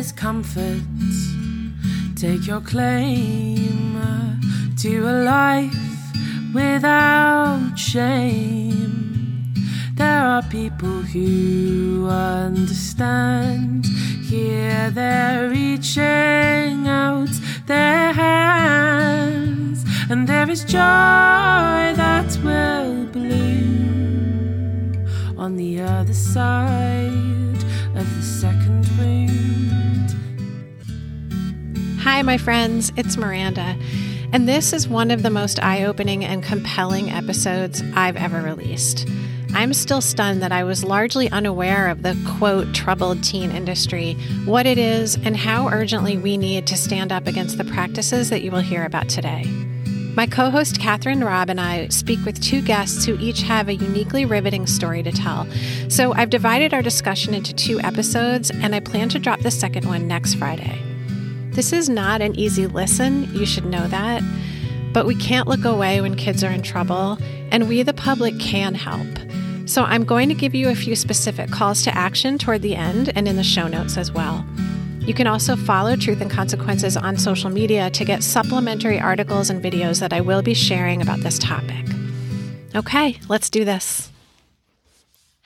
is comfort. Take your claim to a life without shame. There are people who understand. Here they're reaching out their hands, and there is joy that will bloom on the other side Hi, my friends, it's Miranda, and this is one of the most eye opening and compelling episodes I've ever released. I'm still stunned that I was largely unaware of the quote troubled teen industry, what it is, and how urgently we need to stand up against the practices that you will hear about today. My co host Kathryn Robb and I speak with two guests who each have a uniquely riveting story to tell. So I've divided our discussion into two episodes, and I plan to drop the second one next Friday. This is not an easy listen, you should know that. But we can't look away when kids are in trouble, and we, the public, can help. So I'm going to give you a few specific calls to action toward the end and in the show notes as well. You can also follow Truth and Consequences on social media to get supplementary articles and videos that I will be sharing about this topic. Okay, let's do this.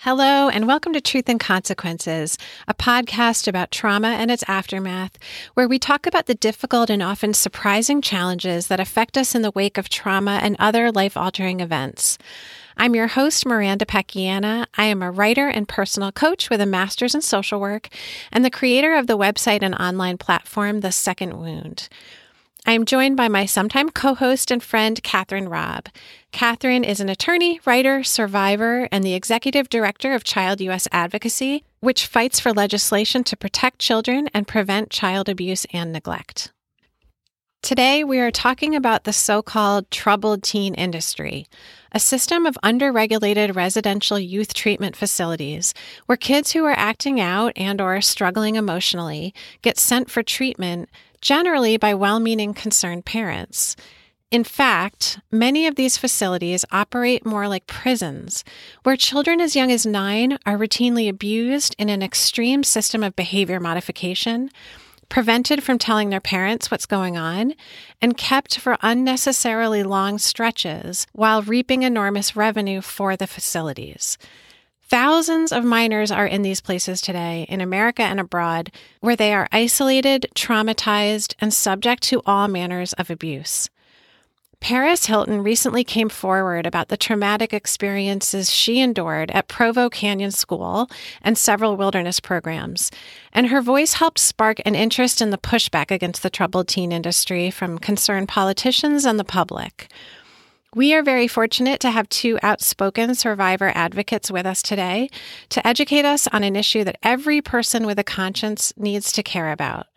Hello, and welcome to Truth and Consequences, a podcast about trauma and its aftermath, where we talk about the difficult and often surprising challenges that affect us in the wake of trauma and other life altering events. I'm your host, Miranda Pacchiana. I am a writer and personal coach with a master's in social work and the creator of the website and online platform, The Second Wound. I am joined by my sometime co host and friend, Kathryn Robb. Kathryn is an attorney, writer, survivor, and the executive director of Child U.S. Advocacy, which fights for legislation to protect children and prevent child abuse and neglect. Today, we are talking about the so called troubled teen industry, a system of underregulated residential youth treatment facilities where kids who are acting out and or struggling emotionally get sent for treatment generally by well-meaning concerned parents. In fact, many of these facilities operate more like prisons, where children as young as 9 are routinely abused in an extreme system of behavior modification prevented from telling their parents what's going on, and kept for unnecessarily long stretches while reaping enormous revenue for the facilities. Thousands of minors are in these places today, in America and abroad, where they are isolated, traumatized, and subject to all manners of abuse. Paris Hilton recently came forward about the traumatic experiences she endured at Provo Canyon School and several wilderness programs, and her voice helped spark an interest in the pushback against the troubled teen industry from concerned politicians and the public. We are very fortunate to have two outspoken survivor advocates with us today to educate us on an issue that every person with a conscience needs to care about.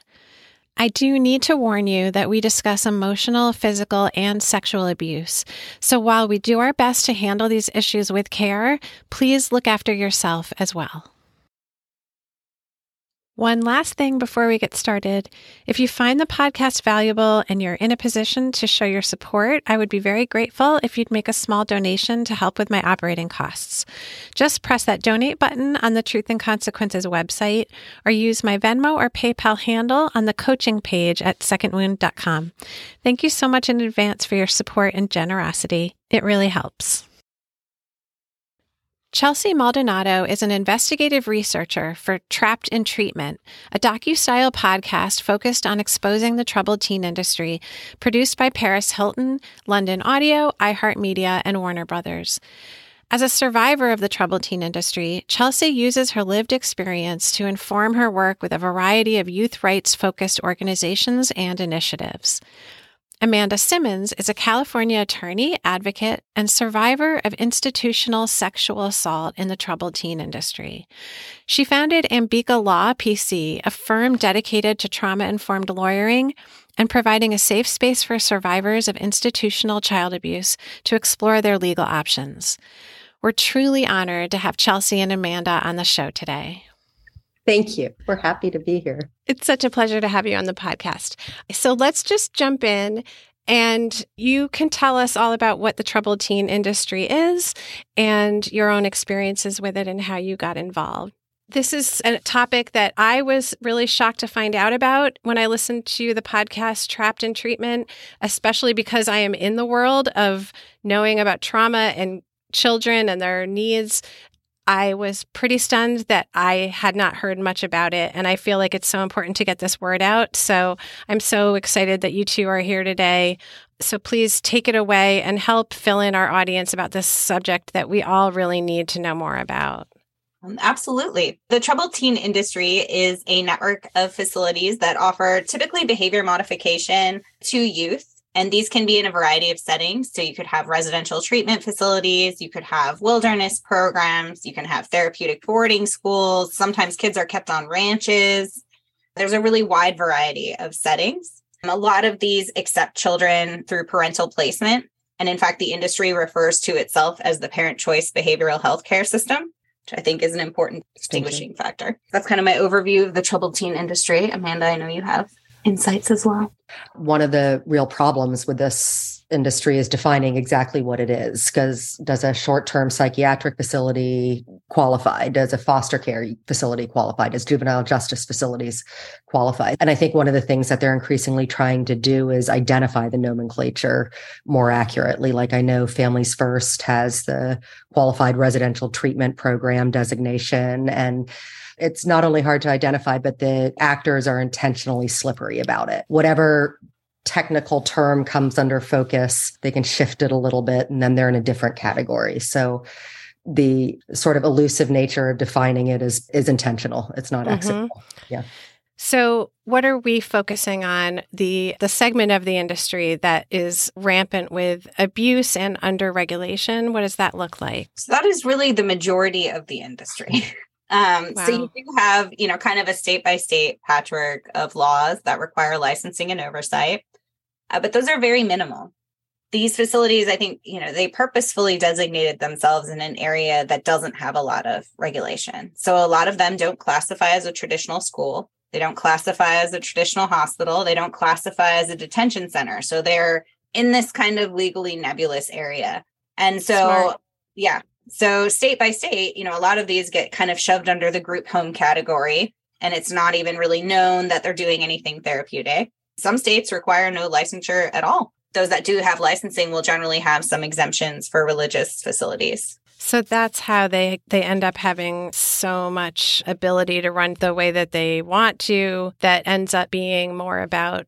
I do need to warn you that we discuss emotional, physical, and sexual abuse. So while we do our best to handle these issues with care, please look after yourself as well. One last thing before we get started. If you find the podcast valuable and you're in a position to show your support, I would be very grateful if you'd make a small donation to help with my operating costs. Just press that donate button on the Truth and Consequences website or use my Venmo or PayPal handle on the coaching page at secondwound.com. Thank you so much in advance for your support and generosity. It really helps. Chelsea Maldonado is an investigative researcher for Trapped in Treatment, a docu-style podcast focused on exposing the troubled teen industry, produced by Paris Hilton, London Audio, iHeartMedia, and Warner Brothers. As a survivor of the troubled teen industry, Chelsea uses her lived experience to inform her work with a variety of youth rights focused organizations and initiatives. Amanda Simmons is a California attorney, advocate, and survivor of institutional sexual assault in the troubled teen industry. She founded Ambika Law PC, a firm dedicated to trauma informed lawyering and providing a safe space for survivors of institutional child abuse to explore their legal options. We're truly honored to have Chelsea and Amanda on the show today. Thank you. We're happy to be here. It's such a pleasure to have you on the podcast. So let's just jump in and you can tell us all about what the troubled teen industry is and your own experiences with it and how you got involved. This is a topic that I was really shocked to find out about when I listened to the podcast Trapped in Treatment, especially because I am in the world of knowing about trauma and children and their needs. I was pretty stunned that I had not heard much about it. And I feel like it's so important to get this word out. So I'm so excited that you two are here today. So please take it away and help fill in our audience about this subject that we all really need to know more about. Um, absolutely. The troubled teen industry is a network of facilities that offer typically behavior modification to youth. And these can be in a variety of settings. So you could have residential treatment facilities, you could have wilderness programs, you can have therapeutic boarding schools. Sometimes kids are kept on ranches. There's a really wide variety of settings. A lot of these accept children through parental placement. And in fact, the industry refers to itself as the parent choice behavioral health care system which I think is an important distinguishing factor. That's kind of my overview of the troubled teen industry. Amanda, I know you have insights as well. One of the real problems with this industry is defining exactly what it is. Because does a short-term psychiatric facility qualify? Does a foster care facility qualify? Does juvenile justice facilities qualify? And i think one of the things that they're increasingly trying to do is identify the nomenclature more accurately. Like i know families first has the qualified residential treatment program designation and it's not only hard to identify, but the actors are intentionally slippery about it. Whatever technical term comes under focus, they can shift it a little bit and then they're in a different category. So the sort of elusive nature of defining it is is intentional. It's not mm-hmm. accidental. Yeah. So, what are we focusing on the the segment of the industry that is rampant with abuse and under regulation? What does that look like? So that is really the majority of the industry. Um, wow. So you do have, you know, kind of a state by state patchwork of laws that require licensing and oversight, uh, but those are very minimal. These facilities, I think, you know, they purposefully designated themselves in an area that doesn't have a lot of regulation. So a lot of them don't classify as a traditional school. They don't classify as a traditional hospital. They don't classify as a detention center. So they're in this kind of legally nebulous area. And so, Smart. yeah, so, state by state, you know, a lot of these get kind of shoved under the group home category, and it's not even really known that they're doing anything therapeutic. Some states require no licensure at all. Those that do have licensing will generally have some exemptions for religious facilities. So that's how they they end up having so much ability to run the way that they want to that ends up being more about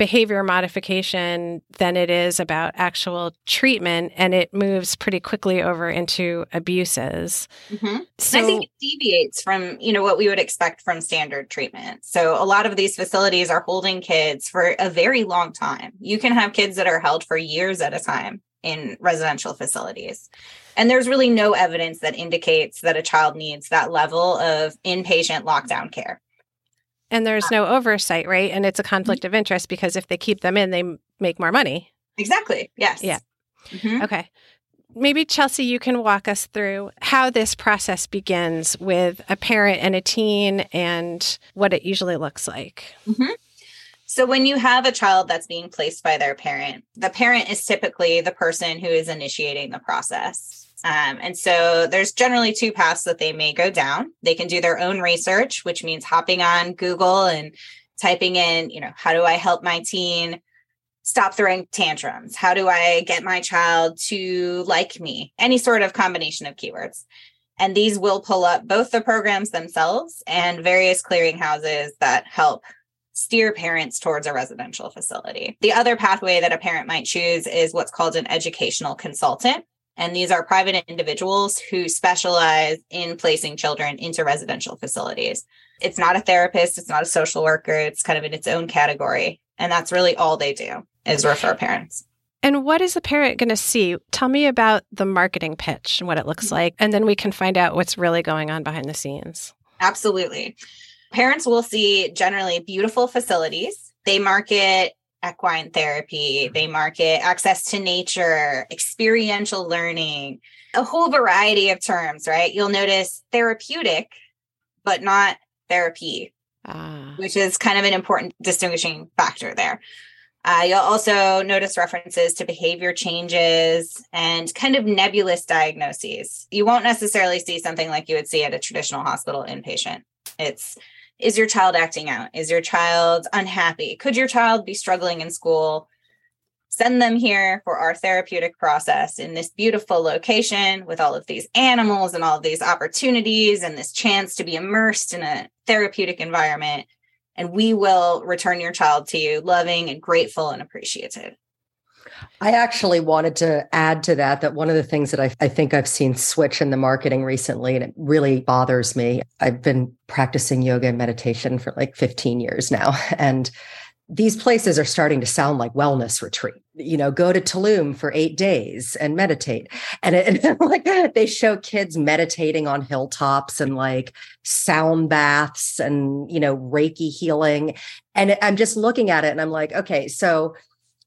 behavior modification than it is about actual treatment and it moves pretty quickly over into abuses. Mm-hmm. so i think it deviates from you know what we would expect from standard treatment. So a lot of these facilities are holding kids for a very long time. You can have kids that are held for years at a time in residential facilities. And there's really no evidence that indicates that a child needs that level of inpatient lockdown care and there's no oversight, right? And it's a conflict of interest because if they keep them in, they make more money. Exactly. Yes. Yeah. Mm-hmm. Okay. Maybe Chelsea, you can walk us through how this process begins with a parent and a teen and what it usually looks like. Mm-hmm. So, when you have a child that's being placed by their parent, the parent is typically the person who is initiating the process. Um, and so there's generally two paths that they may go down. They can do their own research, which means hopping on Google and typing in, you know, how do I help my teen stop throwing tantrums? How do I get my child to like me? Any sort of combination of keywords. And these will pull up both the programs themselves and various clearinghouses that help steer parents towards a residential facility. The other pathway that a parent might choose is what's called an educational consultant. And these are private individuals who specialize in placing children into residential facilities. It's not a therapist, it's not a social worker, it's kind of in its own category. And that's really all they do is refer parents. And what is a parent going to see? Tell me about the marketing pitch and what it looks mm-hmm. like. And then we can find out what's really going on behind the scenes. Absolutely. Parents will see generally beautiful facilities. They market equine therapy, they market access to nature, experiential learning, a whole variety of terms, right? You'll notice therapeutic, but not therapy, ah. which is kind of an important distinguishing factor there. Uh, you'll also notice references to behavior changes and kind of nebulous diagnoses. You won't necessarily see something like you would see at a traditional hospital inpatient. It's is your child acting out? Is your child unhappy? Could your child be struggling in school? Send them here for our therapeutic process in this beautiful location with all of these animals and all of these opportunities and this chance to be immersed in a therapeutic environment and we will return your child to you loving and grateful and appreciative. I actually wanted to add to that that one of the things that I, I, think I've seen switch in the marketing recently, and it really bothers me. I've been practicing yoga and meditation for like 15 years now. And these places are starting to sound like wellness retreat. You know, go to Tulum for eight days and meditate. And, it, and like they show kids meditating on hilltops and like sound baths and, you know, Reiki healing. And I'm just looking at it and I'm like, okay, so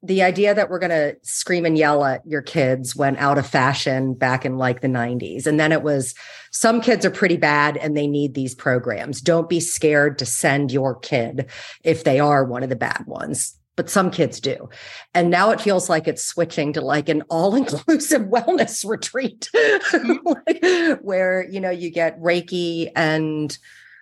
the idea that we're going to scream and yell at your kids went out of fashion back in like the 90s. And then it was some kids are pretty bad and they need these programs. Don't be scared to send your kid if they are one of the bad ones. But some kids do. And now it feels like it's switching to like an all inclusive wellness retreat mm-hmm. where, you know, you get Reiki and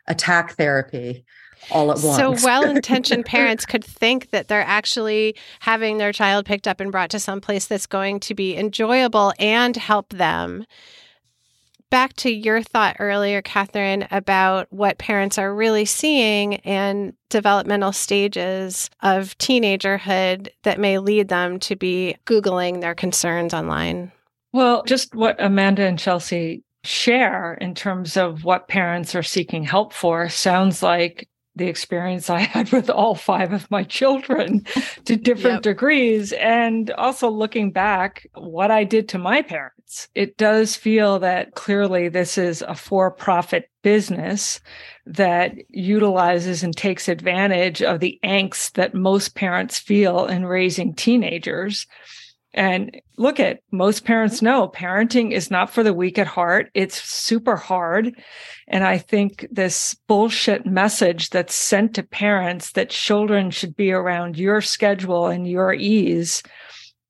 attack therapy all at once. So well intentioned parents could think that they're actually having their child picked up and brought to some place that's going to be enjoyable and help them. Back to your thought earlier, Kathryn, about what parents are really seeing and developmental stages of teenagerhood that may lead them to be Googling their concerns online. Well, just what Amanda and Chelsea share in terms of what parents are seeking help for sounds like the experience I had with all five of my children to different yep. degrees. And also looking back, what I did to my parents. It does feel that clearly this is a for profit business that utilizes and takes advantage of the angst that most parents feel in raising teenagers and look at most parents know parenting is not for the weak at heart. It's super hard. And I think this bullshit message that's sent to parents that children should be around your schedule and your ease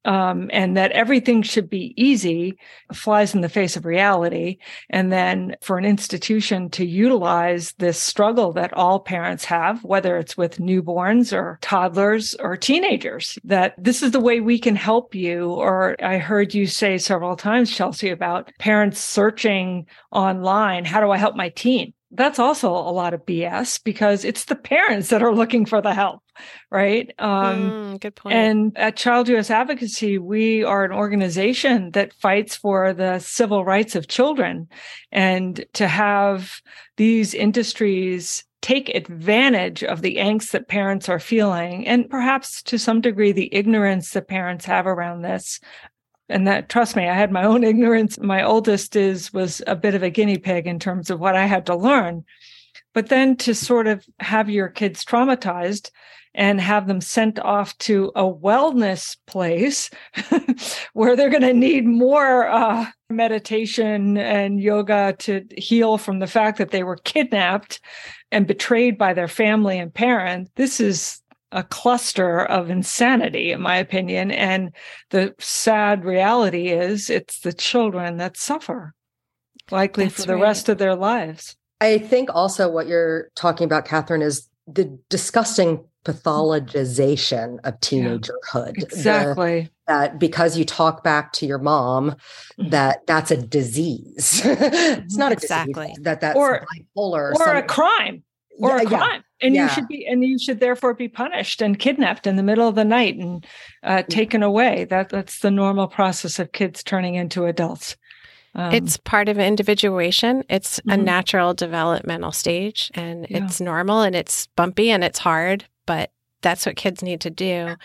um, and that everything should be easy flies in the face of reality. And then for an institution to utilize this struggle that all parents have, whether it's with newborns or toddlers or teenagers, that this is the way we can help you. Or I heard you say several times, Chelsea, about parents searching online. How do I help my teen? That's also a lot of BS because it's the parents that are looking for the help, right? Um, mm, good point. And at Child US Advocacy, we are an organization that fights for the civil rights of children. And to have these industries take advantage of the angst that parents are feeling and perhaps to some degree the ignorance that parents have around this and that trust me i had my own ignorance my oldest is was a bit of a guinea pig in terms of what i had to learn but then to sort of have your kids traumatized and have them sent off to a wellness place where they're going to need more uh, meditation and yoga to heal from the fact that they were kidnapped and betrayed by their family and parents. This is a cluster of insanity, in my opinion. And the sad reality is it's the children that suffer, likely That's for the right. rest of their lives. I think also what you're talking about, Kathryn, is the disgusting pathologization of teenagerhood. Yeah, exactly. The, that because you talk back to your mom, mm-hmm. that that's a disease. it's not exactly disease, that that's or, bipolar or, or a crime or yeah, a crime yeah. And yeah. you should be and you should therefore be punished and kidnapped in the middle of the night and uh, taken away. That that's the normal process of kids turning into adults. Um, it's part of individuation. It's mm-hmm. a natural developmental stage and it's normal and it's bumpy and it's hard but that's what kids need to do.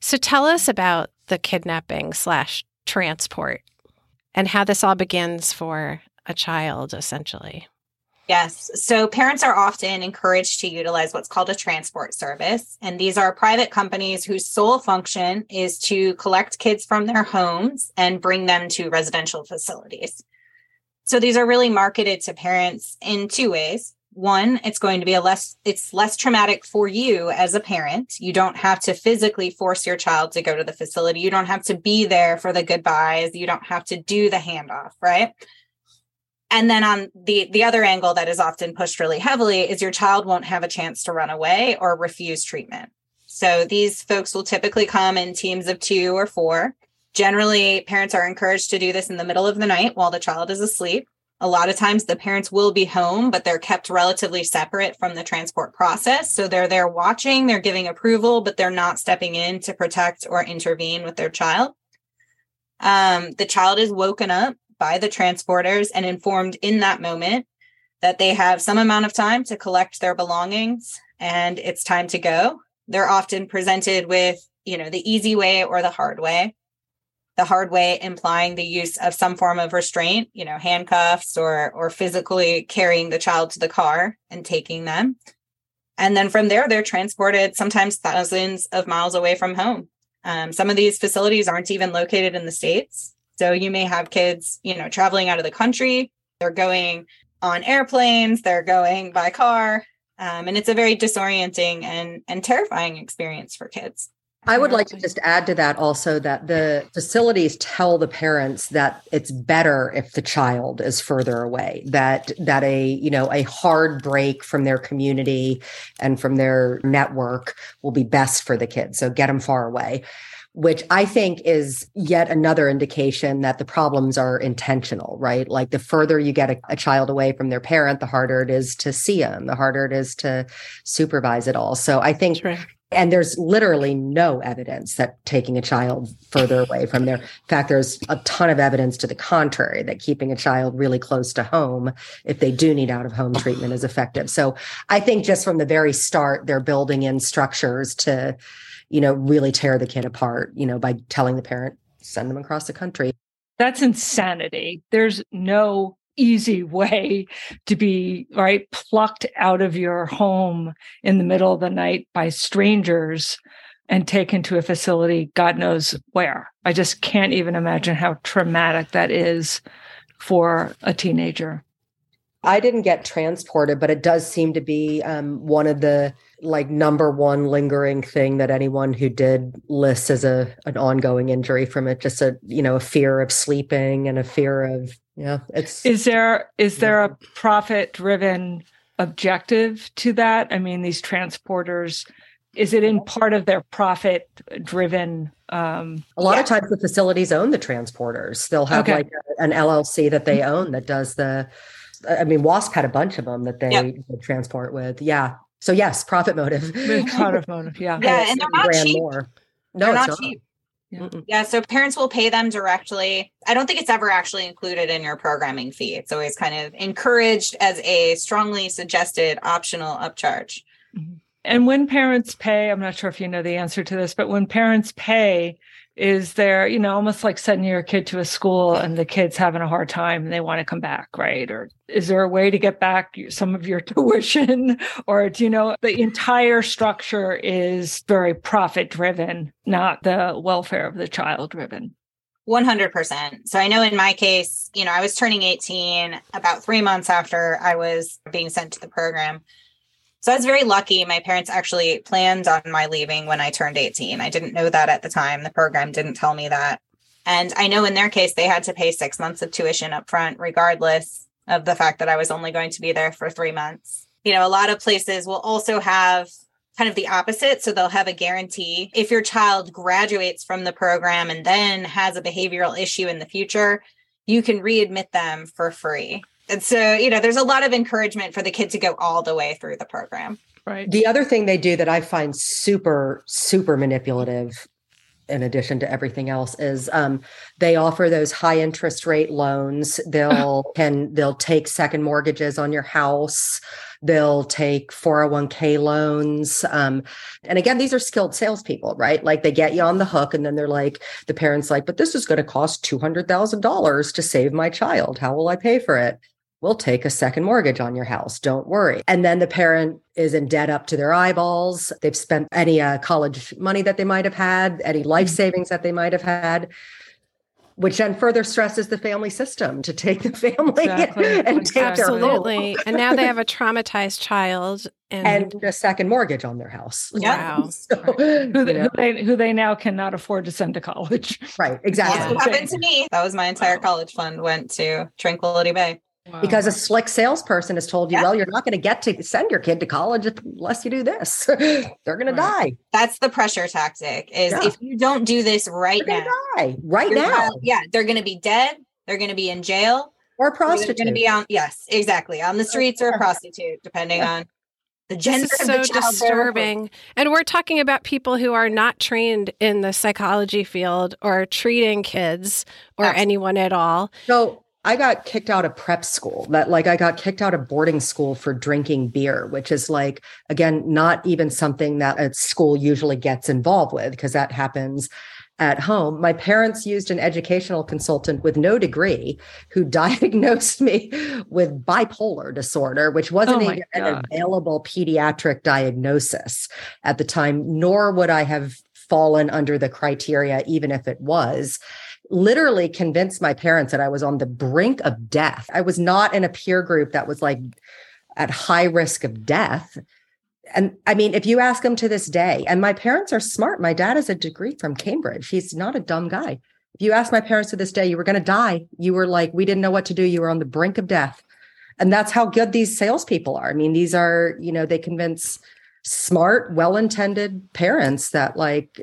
So tell us about the kidnapping slash transport and how this all begins for a child essentially Yes. So parents are often encouraged to utilize what's called a transport service. And these are private companies whose sole function is to collect kids from their homes and bring them to residential facilities. So these are really marketed to parents in two ways. one it's going to be a less it's less traumatic for you as a parent you don't have to physically force your child to go to the facility you don't have to be there for the goodbyes you don't have to do the handoff right and then on the the other angle that is often pushed really heavily is your child won't have a chance to run away or refuse treatment so these folks will typically come in teams of two or four generally parents are encouraged to do this in the middle of the night while the child is asleep a lot of times the parents will be home, but they're kept relatively separate from the transport process. So they're there watching, they're giving approval, but they're not stepping in to protect or intervene with their child. Um, the child is woken up by the transporters and informed in that moment that they have some amount of time to collect their belongings and it's time to go. They're often presented with, you know, the easy way or the hard way. The hard way implying the use of some form of restraint you know handcuffs or or physically carrying the child to the car and taking them. And then from there they're transported sometimes thousands of miles away from home. Um, some of these facilities aren't even located in the states so you may have kids you know traveling out of the country. They're going on airplanes they're going by car um, and it's a very disorienting and and terrifying experience for kids. I would like to just add to that also that the facilities tell the parents that it's better if the child is further away that that a you know a hard break from their community and from their network will be best for the kids. So get them far away which I think is yet another indication that the problems are intentional, right? Like the further you get a, a, child away from their parent, the harder it is to see them, the harder it is to supervise it all. So I think right. And there's literally no evidence that taking a child further away from there. In fact, there's a ton of evidence to the contrary that keeping a child really close to home, if they do need out of home treatment, is effective. So I think just from the very start, they're building in structures to, you know, really tear the kid apart, you know, by telling the parent, send them across the country. That's insanity. There's no easy way to be right plucked out of your home in the middle of the night by strangers and taken to a facility god knows where i just can't even imagine how traumatic that is for a teenager i didn't get transported but it does seem to be um, one of the like number one lingering thing that anyone who did lists as a an ongoing injury from it just a you know a fear of sleeping and a fear of yeah it's is there is there a profit driven objective to that i mean these transporters is it in part of their profit driven um a lot yeah. of times the facilities own the transporters they'll have okay. like a, an llc that they own that does the I mean, WASP had a bunch of them that they yep. transport with. Yeah. So yes, profit motive. profit motive. Yeah. Yeah, and they're not cheap. More. No, they're not, not cheap. Yeah. yeah. So parents will pay them directly. I don't think it's ever actually included in your programming fee. It's always kind of encouraged as a strongly suggested optional upcharge. Mm-hmm. And when parents pay, I'm not sure if you know the answer to this, but when parents pay, is there, you know, almost like sending your kid to a school and the kid's having a hard time and they want to come back, right? Or is there a way to get back some of your tuition? or do you know the entire structure is very profit driven, not the welfare of the child driven? 100%. So I know in my case, you know, I was turning 18 about three months after I was being sent to the program. So I was very lucky. My parents actually planned on my leaving when I turned 18. I didn't know that at the time. The program didn't tell me that. And I know in their case, they had to pay six months of tuition up front, regardless of the fact that I was only going to be there for three months. You know, a lot of places will also have kind of the opposite. So they'll have a guarantee. If your child graduates from the program and then has a behavioral issue in the future, you can readmit them for free. And so, you know, there's a lot of encouragement for the kid to go all the way through the program. Right. The other thing they do that I find super, super manipulative in addition to everything else is um, they offer those high interest rate loans. They'll can they'll take second mortgages on your house. They'll take 401k loans. Um, and again these are skilled salespeople right? Like they get you on the hook and then they're like the parents like but this is going to cost $200000 to save my child. How will i pay for it we'll take a second mortgage on your house. Don't worry. And then the parent is in debt up to their eyeballs. They've spent any uh, college money that they might have had, any life mm-hmm. savings that they might have had. which then further stresses the family system to take the family exactly. and take absolutely. their and now they have a traumatized child and, and a second mortgage on their house. Wow. so, who, they, who, they, who, they, now cannot afford to send to college. Right. Exactly. That's what happened to me. That was my entire wow. college fund went to Tranquility Bay. Wow. Because a slick salesperson has told you, yeah. well, you're not going to get to send your kid to college unless you do this. They're going right. to die. That's the pressure tactic. Is yeah. if you don't do this right they're now, die right now. yeah, they're going to be dead. They're going to be in jail or a prostitute. They're going to be on yes, exactly on the streets or a prostitute, depending yeah. on the gender this is so disturbing and we're talking about people who are not trained in the psychology field or treating kids or Absolutely. anyone at all so I got kicked out of prep school. That like I got kicked out of boarding school for drinking beer, which is like again not even something that a school usually gets involved with because that happens at home. My parents used an educational consultant with no degree who diagnosed me with bipolar disorder, which wasn't oh even an available pediatric diagnosis at the time, nor would I have fallen under the criteria, even if it was literally convinced my parents that I was on the brink of death. I was not in a peer group that was like at high risk of death. And I mean, if you ask them to this day, and my parents are smart. My dad has a degree from Cambridge. He's not a dumb guy. If you ask my parents to this day, you were going to die. You were like, we didn't know what to do. You were on the brink of death. And that's how good these salespeople are. I mean, these are, you know, they convince smart, well intended parents that, like,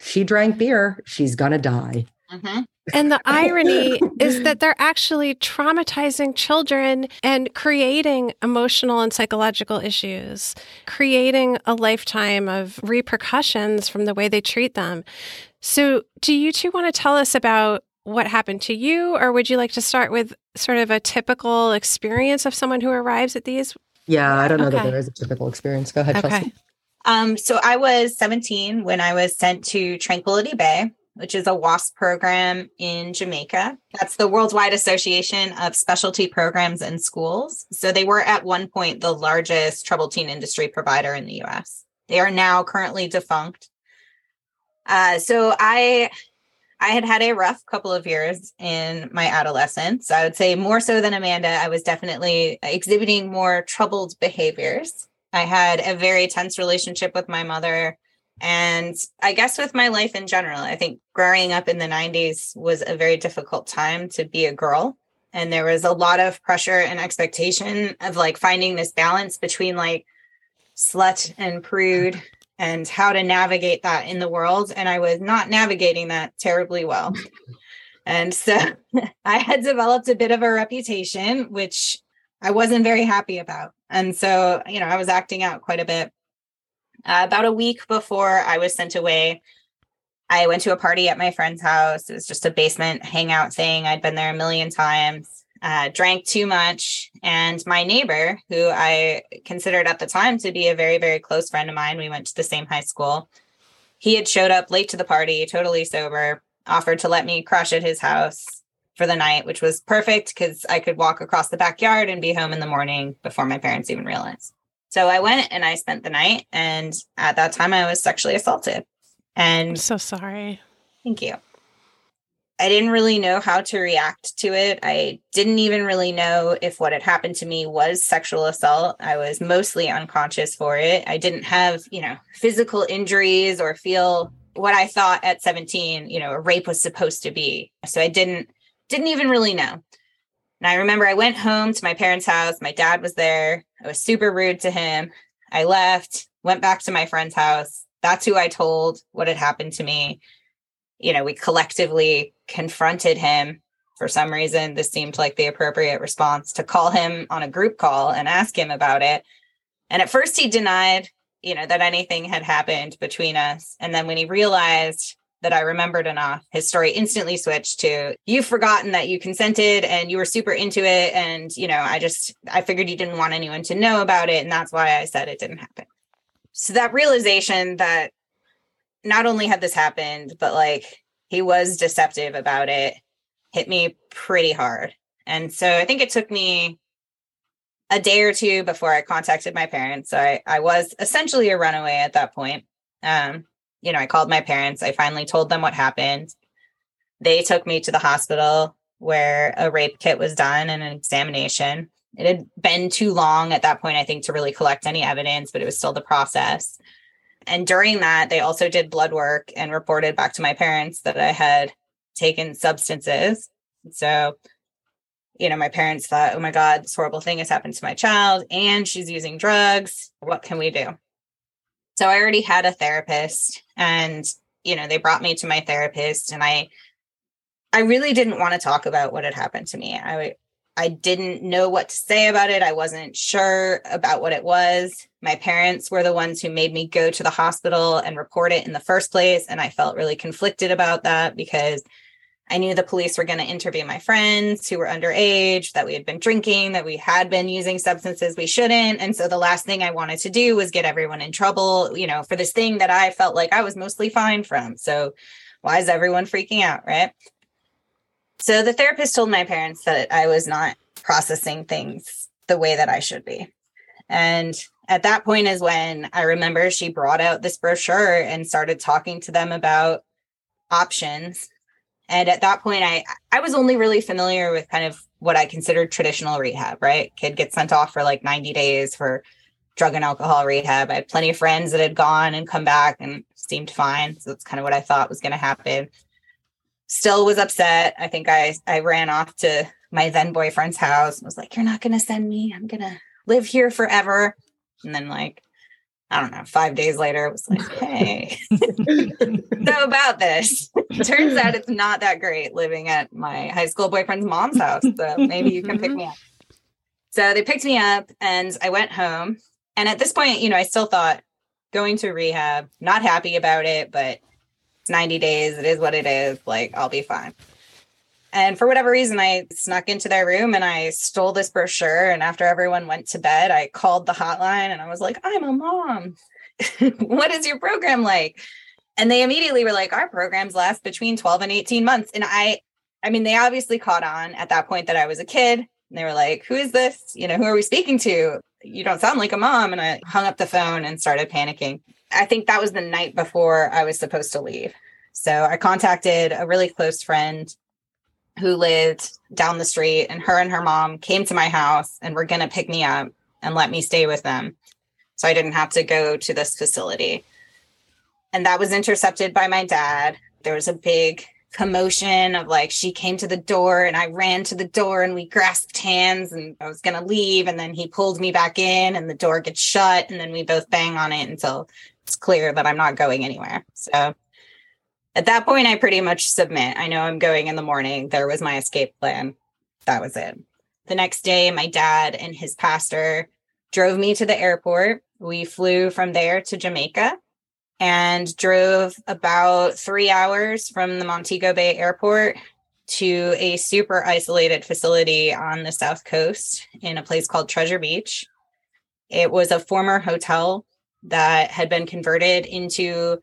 she drank beer, she's going to die. Mm-hmm. And the irony is that they're actually traumatizing children and creating emotional and psychological issues, creating a lifetime of repercussions from the way they treat them. So, do you two want to tell us about what happened to you, or would you like to start with sort of a typical experience of someone who arrives at these? Yeah, I don't know okay. that there is a typical experience. Go ahead, okay. Chelsea. Um, so I was 17 when I was sent to Tranquility Bay which is a WASP program in Jamaica. That's the Worldwide Association of Specialty Programs and Schools. So they were at one point the largest troubled teen industry provider in the US. They are now currently defunct. Uh, so I I had had a rough couple of years in my adolescence. I would say more so than Amanda, I was definitely exhibiting more troubled behaviors. I had a very tense relationship with my mother and I guess with my life in general, I think growing up in the 90s was a very difficult time to be a girl. And there was a lot of pressure and expectation of like finding this balance between like slut and prude and how to navigate that in the world. And I was not navigating that terribly well. And so I had developed a bit of a reputation, which I wasn't very happy about. And so, you know, I was acting out quite a bit. Uh, about a week before I was sent away, I went to a party at my friend's house. It was just a basement hangout thing. I'd been there a million times, uh, drank too much. And my neighbor, who I considered at the time to be a very, very close friend of mine, we went to the same high school. He had showed up late to the party, totally sober, offered to let me crash at his house for the night, which was perfect because I could walk across the backyard and be home in the morning before my parents even realized. So I went and I spent the night. And at that time, I was sexually assaulted. And I'm so sorry. Thank you. I didn't really know how to react to it. I didn't even really know if what had happened to me was sexual assault. I was mostly unconscious for it. I didn't have, you know, physical injuries or feel what I thought at 17, you know, a rape was supposed to be. So I didn't didn't even really know. And I remember I went home to my parents' house. My dad was there. I was super rude to him. I left, went back to my friend's house. That's who I told what had happened to me. You know, we collectively confronted him. For some reason, this seemed like the appropriate response to call him on a group call and ask him about it. And at first, he denied, you know, that anything had happened between us. And then when he realized that I remembered enough, his story instantly switched to you've forgotten that you consented and you were super into it. And, you know, I just, I figured you didn't want anyone to know about it. And that's why I said it didn't happen. So that realization that not only had this happened, but like he was deceptive about it hit me pretty hard. And so I think it took me a day or two before I contacted my parents. So I, I was essentially a runaway at that point. Um, you know, I called my parents. I finally told them what happened. They took me to the hospital where a rape kit was done and an examination. It had been too long at that point, I think, to really collect any evidence, but it was still the process. And during that, they also did blood work and reported back to my parents that I had taken substances. So, you know, my parents thought, oh my God, this horrible thing has happened to my child and she's using drugs. What can we do? So I already had a therapist and, you know, they brought me to my therapist and I, I really didn't want to talk about what had happened to me. I, I didn't know what to say about it. I wasn't sure about what it was. My parents were the ones who made me go to the hospital and report it in the first place. And I felt really conflicted about that because I knew the police were going to interview my friends who were underage, that we had been drinking, that we had been using substances we shouldn't. And so the last thing I wanted to do was get everyone in trouble, you know, for this thing that I felt like I was mostly fine from. So why is everyone freaking out? Right. So the therapist told my parents that I was not processing things the way that I should be. And at that point is when I remember she brought out this brochure and started talking to them about options and at that point, I I was only really familiar with kind of what I considered traditional rehab, right? Kid gets sent off for like 90 days for drug and alcohol rehab. I had plenty of friends that had gone and come back and seemed fine. So that's kind of what I thought was going to happen. Still was upset. I think I I ran off to my then boyfriend's house and was like, You're not gonna send me. I'm gonna live here forever. And then like I don't know, five days later, it was like, hey, so about this. Turns out it's not that great living at my high school boyfriend's mom's house. So maybe you can pick mm-hmm. me up. So they picked me up and I went home. And at this point, you know, I still thought going to rehab, not happy about it, but it's 90 days. It is what it is. Like, I'll be fine. And for whatever reason, I snuck into their room and I stole this brochure. And after everyone went to bed, I called the hotline and I was like, I'm a mom. what is your program like? And they immediately were like, our programs last between 12 and 18 months. And I, I mean, they obviously caught on at that point that I was a kid. And they were like, who is this? You know, who are we speaking to? You don't sound like a mom. And I hung up the phone and started panicking. I think that was the night before I was supposed to leave. So I contacted a really close friend who lived down the street and her and her mom came to my house and were going to pick me up and let me stay with them. So I didn't have to go to this facility. And that was intercepted by my dad. There was a big commotion of like she came to the door and I ran to the door and we grasped hands and I was going to leave and then he pulled me back in and the door gets shut and then we both bang on it until it's clear that I'm not going anywhere. So at that point, I pretty much submit. I know I'm going in the morning. There was my escape plan. That was it. The next day, my dad and his pastor drove me to the airport. We flew from there to Jamaica and drove about three hours from the Montego Bay airport to a super isolated facility on the South Coast in a place called Treasure Beach. It was a former hotel that had been converted into,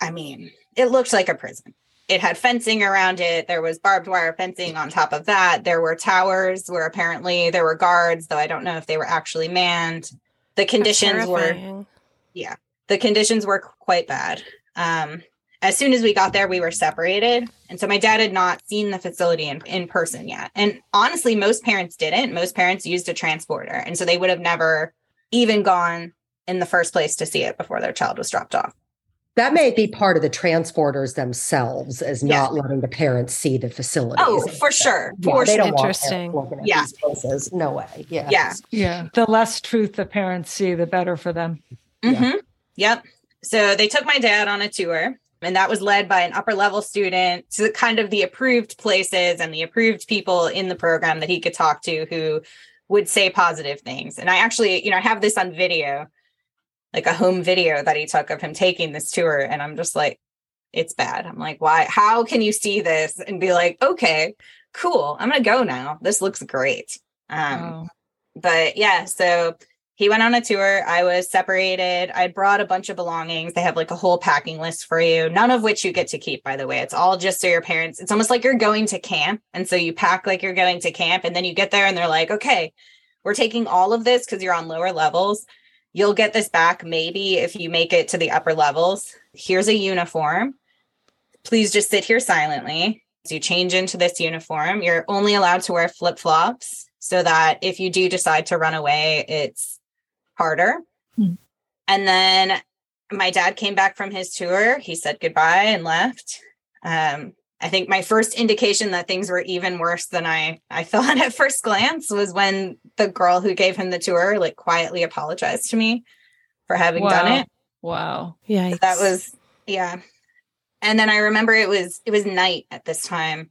I mean, it looked like a prison. It had fencing around it. There was barbed wire fencing on top of that. There were towers where apparently there were guards, though I don't know if they were actually manned. The conditions were, yeah, the conditions were quite bad. Um, as soon as we got there, we were separated. And so my dad had not seen the facility in, in person yet. And honestly, most parents didn't. Most parents used a transporter. And so they would have never even gone in the first place to see it before their child was dropped off. That may be part of the transporters themselves as yeah. not letting the parents see the facility. Oh, for sure. Yeah, for they sure. don't Interesting. Want yeah. places. No way. Yeah. Yeah. Yeah. The less truth the parents see, the better for them. Mm-hmm. Yeah. Yep. So they took my dad on a tour and that was led by an upper level student to kind of the approved places and the approved people in the program that he could talk to who would say positive things. And I actually, you know, I have this on video like a home video that he took of him taking this tour and i'm just like it's bad. I'm like why how can you see this and be like okay cool i'm gonna go now. This looks great um oh. but yeah so he went on a tour. I was separated. I brought a bunch of belongings. They have like a whole packing list for you none of which you get to keep by the way. It's all just so your parents it's almost like you're going to camp and so you pack like you're going to camp and then you get there and they're like okay we're taking all of this because you're on lower levels You'll get this back maybe if you make it to the upper levels. Here's a uniform. Please just sit here silently. As you change into this uniform. You're only allowed to wear flip flops so that if you do decide to run away, it's harder. Hmm. And then my dad came back from his tour. He said goodbye and left. Um, I think my first indication that things were even worse than I I thought at first glance was when the girl who gave him the tour like quietly apologized to me for having wow. done it. Wow. Yeah. That was yeah. And then I remember it was it was night at this time.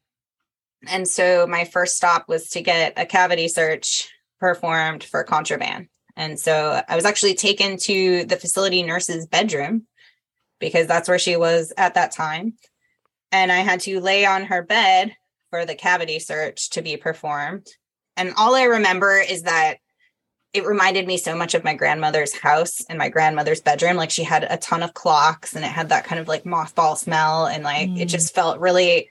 And so my first stop was to get a cavity search performed for contraband. And so I was actually taken to the facility nurse's bedroom because that's where she was at that time and I had to lay on her bed for the cavity search to be performed. And all I remember is that it reminded me so much of my grandmother's house and my grandmother's bedroom. Like she had a ton of clocks and it had that kind of like mothball smell. And like mm. it just felt really,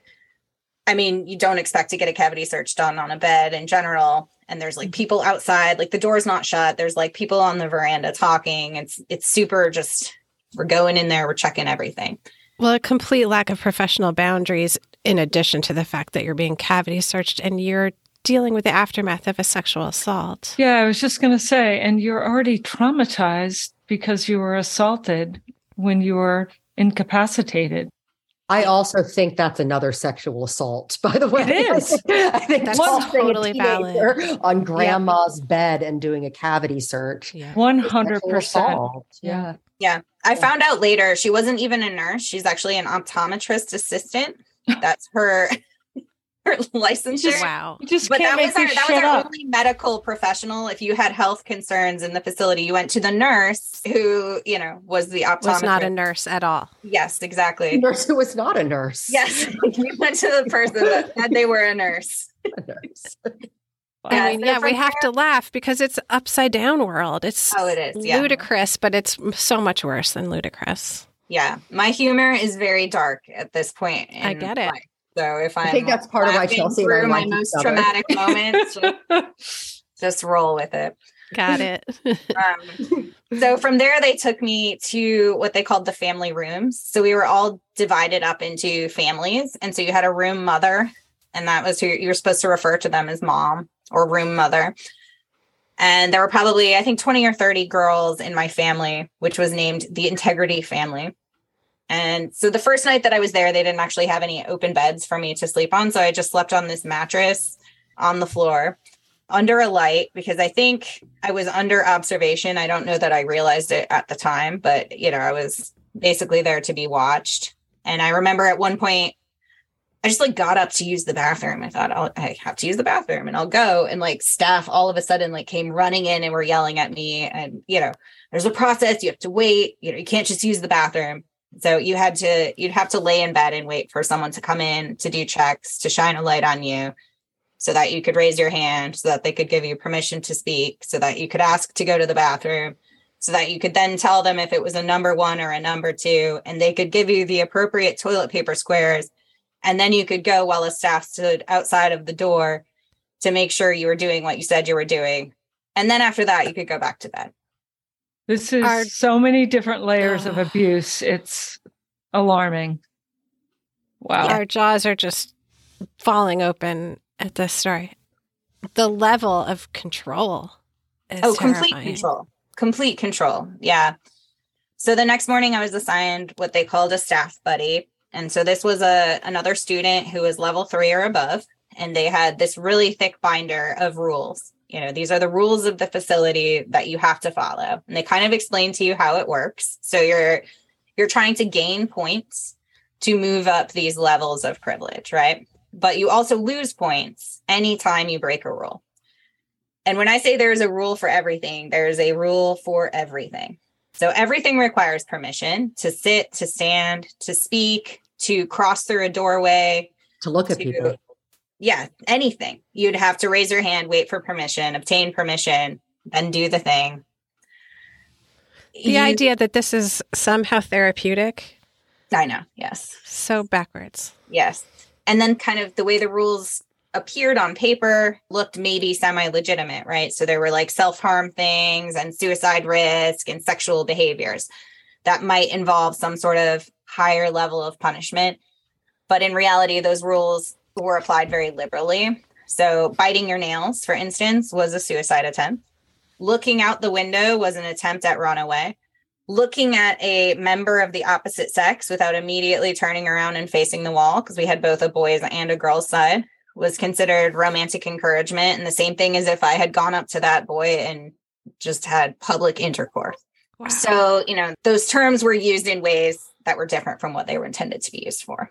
I mean, you don't expect to get a cavity search done on a bed in general. And there's like mm. people outside, like the door's not shut. There's like people on the veranda talking. It's it's super just we're going in there, we're checking everything. Well, a complete lack of professional boundaries, in addition to the fact that you're being cavity searched and you're dealing with the aftermath of a sexual assault. Yeah, I was just going to say, and you're already traumatized because you were assaulted when you were incapacitated. I also think that's another sexual assault, by the way. It is. I think that's totally valid. On grandma's yeah. bed and doing a cavity search. Yeah. 100%. Yeah. Yeah. I found out later she wasn't even a nurse. She's actually an optometrist assistant. That's her her licensure. Wow. Just but that was our, that was our up. only medical professional. If you had health concerns in the facility, you went to the nurse who, you know, was the optometrist. Was not a nurse at all. Yes, exactly. The nurse who was not a nurse. Yes. we went to the person that said they were a nurse. A nurse. I mean, yeah, we have to laugh because it's upside down world. It's oh, it is yeah. ludicrous, but it's so much worse than ludicrous. Yeah, my humor is very dark at this point. I get it. Life. So if I'm i think that's part of why Chelsea through my most traumatic moments, just, just roll with it. Got it. um, so from there, they took me to what they called the family rooms. So we were all divided up into families, and so you had a room mother, and that was who you were supposed to refer to them as mom or room mother. And there were probably, I think, 20 or 30 girls in my family, which was named the Integrity Family. And so the first night that I was there, they didn't actually have any open beds for me to sleep on. So I just slept on this mattress on the floor under a light because I think I was under observation. I don't know that I realized it at the time, but you know, I was basically there to be watched. And I remember at one point I just like got up to use the bathroom. I thought I'll, I have to use the bathroom and I'll go. And like staff all of a sudden like came running in and were yelling at me. And you know, there's a process. You have to wait. You know, you can't just use the bathroom. So you had to you'd have to lay in bed and wait for someone to come in to do checks to shine a light on you, so that you could raise your hand, so that they could give you permission to speak, so that you could ask to go to the bathroom, so that you could then tell them if it was a number one or a number two, and they could give you the appropriate toilet paper squares and then you could go while a staff stood outside of the door to make sure you were doing what you said you were doing. And then after that, you could go back to bed. This is Our, so many different layers uh, of abuse. It's alarming. Wow. Our jaws are just falling open at this story. The level of control. oh, terrifying. complete control. Complete control. Yeah. So the next morning, I was assigned what they called a staff buddy. And so this was a another student who was level 3 or above and they had this really thick binder of rules. You know, these are the rules of the facility that you have to follow. And they kind of explain to you how it works. So you're you're trying to gain points to move up these levels of privilege, right? But you also lose points anytime you break a rule. And when I say there's a rule for everything, there's a rule for everything. So everything requires permission to sit, to stand, to speak, to cross through a doorway, to look at to, people. Yeah, anything. You'd have to raise your hand, wait for permission, obtain permission, then do the thing. The you, idea that this is somehow therapeutic. I know, yes. So backwards. Yes. And then kind of the way the rules appeared on paper looked maybe semi legitimate, right? So there were like self harm things and suicide risk and sexual behaviors that might involve some sort of higher level of punishment. But in reality, those rules were applied very liberally. So, biting your nails, for instance, was a suicide attempt. Looking out the window was an attempt at runaway. Looking at a member of the opposite sex without immediately turning around and facing the wall, because we had both a boys and a girls side, was considered romantic encouragement. And the same thing as if I had gone up to that boy and just had public intercourse. Wow. So, you know, those terms were used in ways that were different from what they were intended to be used for.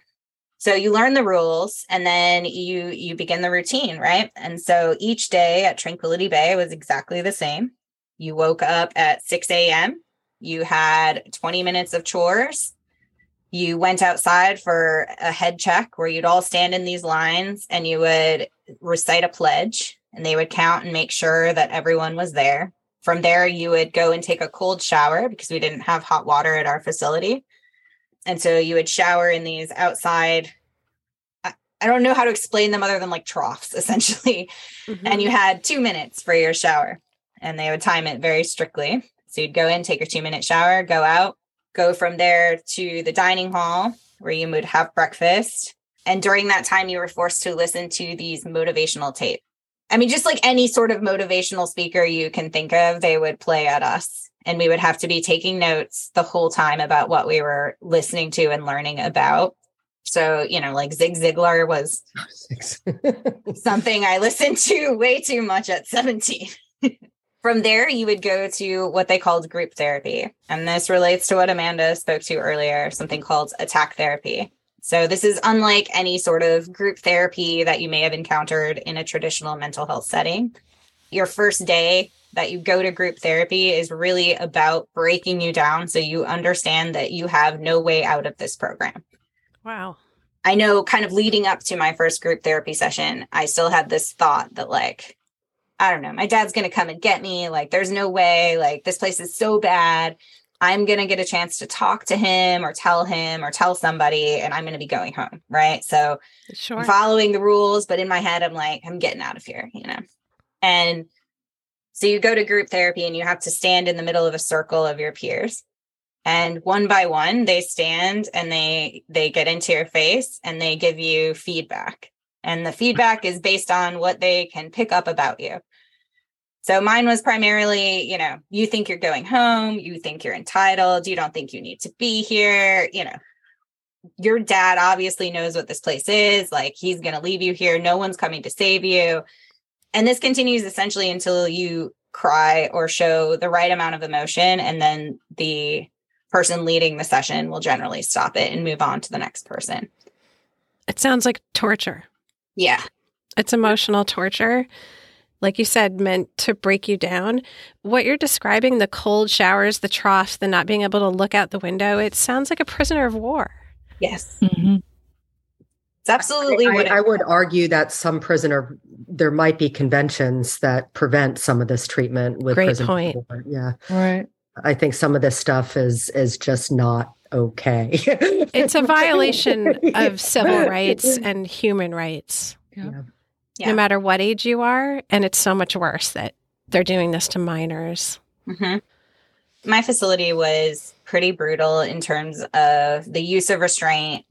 So you learn the rules and then you you begin the routine, right? And so each day at Tranquility Bay was exactly the same. You woke up at 6 a.m. You had 20 minutes of chores. You went outside for a head check where you'd all stand in these lines and you would recite a pledge and they would count and make sure that everyone was there. From there, you would go and take a cold shower because we didn't have hot water at our facility. And so you would shower in these outside. I, I don't know how to explain them other than like troughs, essentially. Mm-hmm. And you had two minutes for your shower, and they would time it very strictly. So you'd go in, take your two minute shower, go out, go from there to the dining hall where you would have breakfast. And during that time, you were forced to listen to these motivational tapes. I mean, just like any sort of motivational speaker you can think of, they would play at us. And we would have to be taking notes the whole time about what we were listening to and learning about. So, you know, like Zig Ziglar was something I listened to way too much at 17. From there, you would go to what they called group therapy. And this relates to what Amanda spoke to earlier, something called attack therapy. So, this is unlike any sort of group therapy that you may have encountered in a traditional mental health setting. Your first day that you go to group therapy is really about breaking you down so you understand that you have no way out of this program. Wow. I know kind of leading up to my first group therapy session, I still had this thought that, like, I don't know, my dad's going to come and get me. Like, there's no way. Like, this place is so bad. I'm going to get a chance to talk to him or tell him or tell somebody, and I'm going to be going home. Right. So, sure. Following the rules, but in my head, I'm like, I'm getting out of here, you know? And so you go to group therapy and you have to stand in the middle of a circle of your peers. And one by one, they stand and they they get into your face and they give you feedback. And the feedback is based on what they can pick up about you. So mine was primarily, you know, you think you're going home, you think you're entitled, you don't think you need to be here, you know. Your dad obviously knows what this place is, like he's going to leave you here, no one's coming to save you. And this continues essentially until you cry or show the right amount of emotion and then the person leading the session will generally stop it and move on to the next person. It sounds like torture. Yeah. It's emotional torture like you said, meant to break you down. What you're describing the cold showers, the troughs, the not being able to look out the window it sounds like a prisoner of war. Yes. Mm-hmm. It's absolutely I, I, I would argue that some prisoner, there might be conventions that prevent some of this treatment with Great point. Yeah. Right. I think some of this stuff is is just not okay. it's a violation of civil rights and human rights. Yeah yeah. no matter what age you are. And it's so much worse that they're doing this to minors. Mm-hmm. My facility was pretty brutal in terms of the use of restraint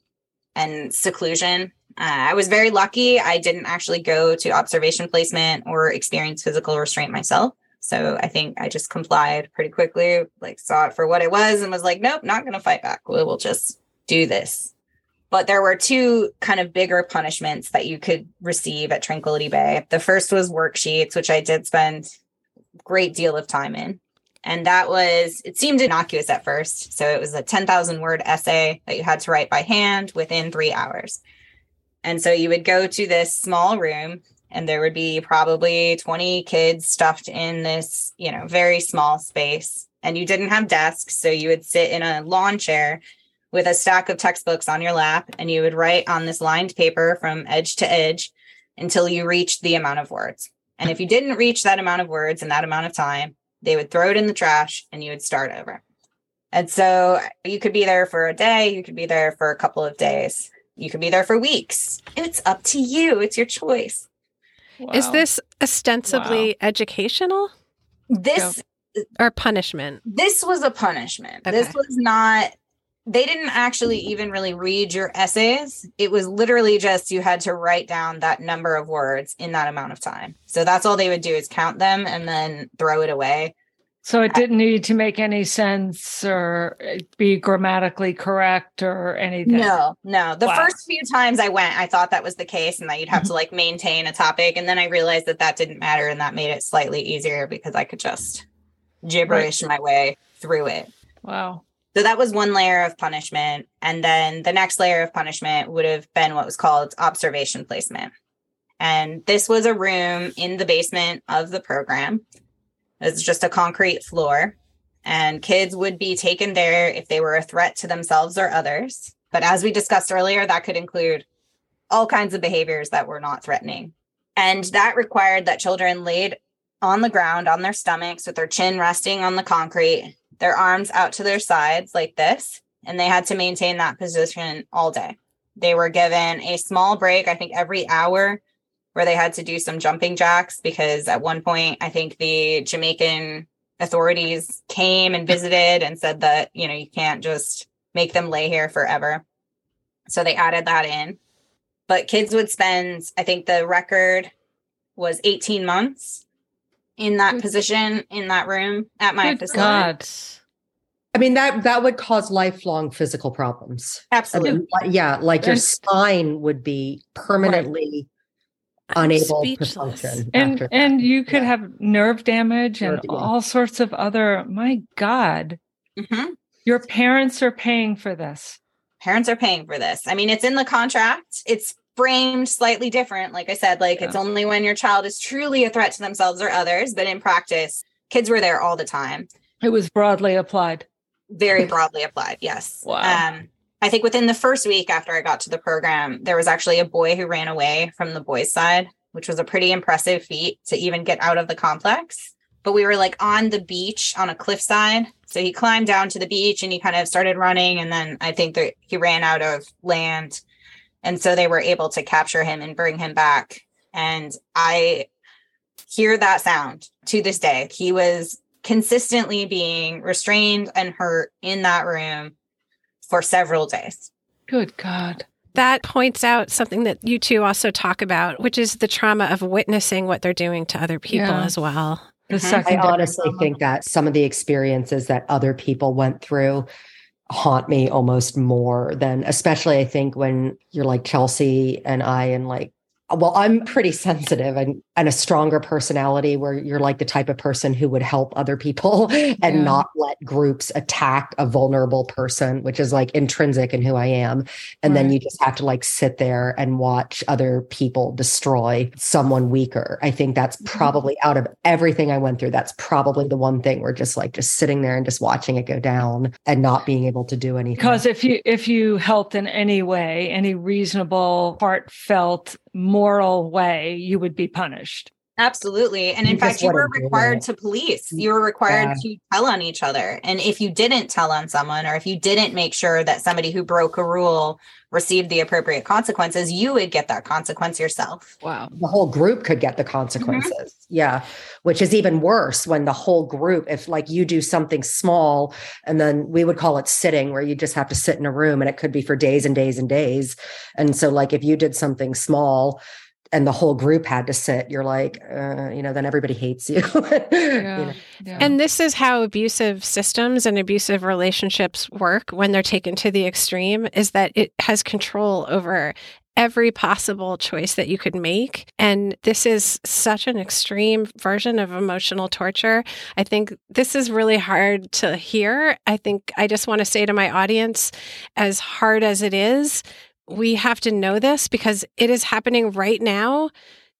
and seclusion. Uh, I was very lucky. I didn't actually go to observation placement or experience physical restraint myself. So I think I just complied pretty quickly, like saw it for what it was and was like, nope, not going to fight back. We will just do this. But there were two kind of bigger punishments that you could receive at Tranquility Bay. The first was worksheets, which I did spend great deal of time in. And that was, it seemed innocuous at first. So it was a 10,000 word essay that you had to write by hand within three hours. And so you would go to this small room and there would be probably 20 kids stuffed in this, you know, very small space. And you didn't have desks. So you would sit in a lawn chair with a stack of textbooks on your lap and you would write on this lined paper from edge to edge until you reached the amount of words. And if you didn't reach that amount of words in that amount of time, they would throw it in the trash and you would start over. And so you could be there for a day, you could be there for a couple of days, you could be there for weeks. It's up to you, it's your choice. Wow. Is this ostensibly wow. educational? This or punishment? This was a punishment. Okay. This was not they didn't actually even really read your essays. It was literally just you had to write down that number of words in that amount of time. So that's all they would do is count them and then throw it away. So it didn't need to make any sense or uh, be grammatically correct or anything. No, no. The Wow. first few times I went, I thought that was the case and that you'd have to mm-hmm. like maintain a topic. And then I realized that that didn't matter. And that made it slightly easier because I could just gibberish my way through it. Wow. So that was one layer of punishment. And then the next layer of punishment would have been what was called observation placement. And this was a room in the basement of the program. It's just a concrete floor. And kids would be taken there if they were a threat to themselves or others. But as we discussed earlier, that could include all kinds of behaviors that were not threatening. And that required that children laid on the ground on their stomachs with their chin resting on the concrete their arms out to their sides like this, and they had to maintain that position all day. They were given a small break, I think every hour, where they had to do some jumping jacks because at one point, I think the Jamaican authorities came and visited and said that, you know, you can't just make them lay here forever. So they added that in. But kids would spend, I think the record was 18 months in that position in that room at my Good facility. God. I mean that that would cause lifelong physical problems. I Absolutely. mean, yeah, like your spine would be permanently I'm unable to speechless. function. And after and that. you could Yeah. have nerve damage and Nerve, yeah. all sorts of other my God. Mhm. Your parents are paying for this. Parents are paying for this. I mean, it's in the contract. It's framed slightly different. Like I said, like it's only when your child is truly a threat to themselves or others. But in practice, kids were there all the time. It was broadly applied. Very broadly applied. Yes. Wow. Um, I think within the first week after I got to the program, there was actually a boy who ran away from the boys' side, which was a pretty impressive feat to even get out of the complex. But we were like on the beach on a cliffside. So he climbed down to the beach and he kind of started running. And then I think that he ran out of land. And so they were able to capture him and bring him back. And I hear that sound to this day. He was consistently being restrained and hurt in that room for several days. Good God. That points out something that you two also talk about, which is the trauma of witnessing what they're doing to other people Yeah. as well. The Mhm. I I second honestly think that some of the experiences that other people went through haunt me almost more than especially I think when you're like Chelsea and I and like well I'm pretty sensitive and and a stronger personality where you're like the type of person who would help other people and Yeah. not let groups attack a vulnerable person which is like intrinsic in who I am and then you just have to like sit there and watch other people destroy someone weaker. I think that's Mm-hmm. probably out of everything I went through, that's probably the one thing where just like just sitting there and just watching it go down and not being able to do anything. Because if you if you helped in any way, any reasonable, heartfelt, moral way, you would be punished. Absolutely. And in You fact, you were required to police. You were required to tell on each other. And if you didn't tell on someone, or if you didn't make sure that somebody who broke a rule received the appropriate consequences, you would get that consequence yourself. Wow. the whole group could get the consequences. Mm-hmm. Yeah. Which is even worse when the whole group, if like you do something small and then we would call it sitting, where you just have to sit in a room and it could be for days and days and days. And so, like, if you did something small, and the whole group had to sit, you're like, uh, you know, then everybody hates you. You know? yeah. And this is how abusive systems and abusive relationships work when they're taken to the extreme is that it has control over every possible choice that you could make. And this is such an extreme version of emotional torture. I think this is really hard to hear. I think I just want to say to my audience, as hard as it is, we have to know this because it is happening right now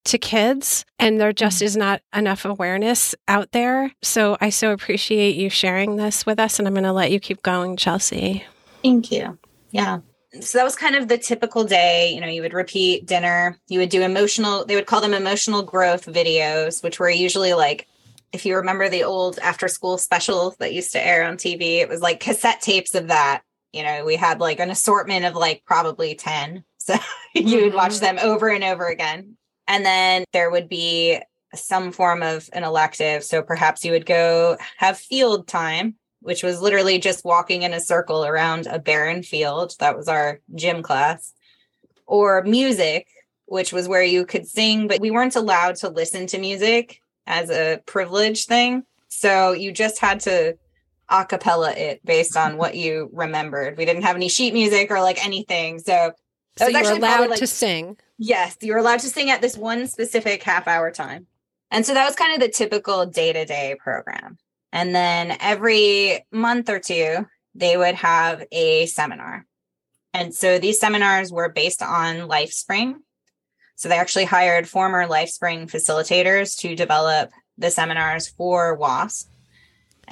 to kids and there just mm. is not enough awareness out there. So I so appreciate you sharing this with us and I'm going to let you keep going, Chelsea. Thank you. Yeah. So that was kind of the typical day. You know, you would repeat dinner, you would do emotional, they would call them emotional growth videos, which were usually like, if you remember the old after school specials that used to air on TV, it was like cassette tapes of that. You know, we had like an assortment of like probably 10. So you would watch Mhm. them over and over again. And then there would be some form of an elective. So perhaps you would go have field time which was literally just walking in a circle around a barren field. That was our gym class. Or music, which was where you could sing, but we weren't allowed to listen to music as a privilege thing. So you just had to a cappella it based on what you remembered. We didn't have any sheet music or like anything. So, so oh, you were allowed like, to sing. Yes, you were allowed to sing at this one specific half hour time. And so that was kind of the typical day to day program. And then every month or two, they would have a seminar. And so these seminars were based on LifeSpring. So they actually hired former LifeSpring facilitators to develop the seminars for WASP.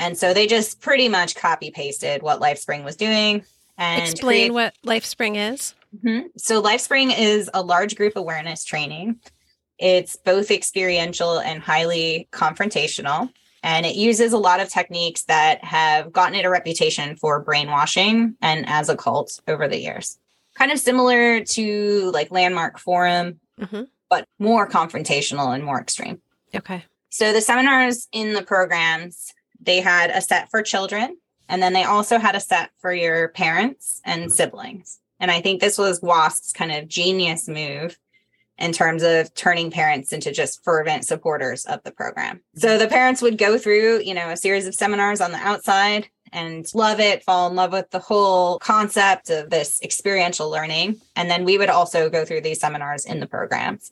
And so they just pretty much copy pasted what LifeSpring was doing and explain create- what LifeSpring is. Mm-hmm. So LifeSpring is a large group awareness training. It's both experiential and highly confrontational. And it uses a lot of techniques that have gotten it a reputation for brainwashing and as a cult over the years. Kind of similar to like Landmark Forum, mm-hmm. but more confrontational and more extreme. Okay. So the seminars in the programs, they had a set for children, and then they also had a set for your parents and siblings. And I think this was WASP's kind of genius move in terms of turning parents into just fervent supporters of the program. So the parents would go through, you know, a series of seminars on the outside and love it, fall in love with the whole concept of this experiential learning. And then we would also go through these seminars in the programs.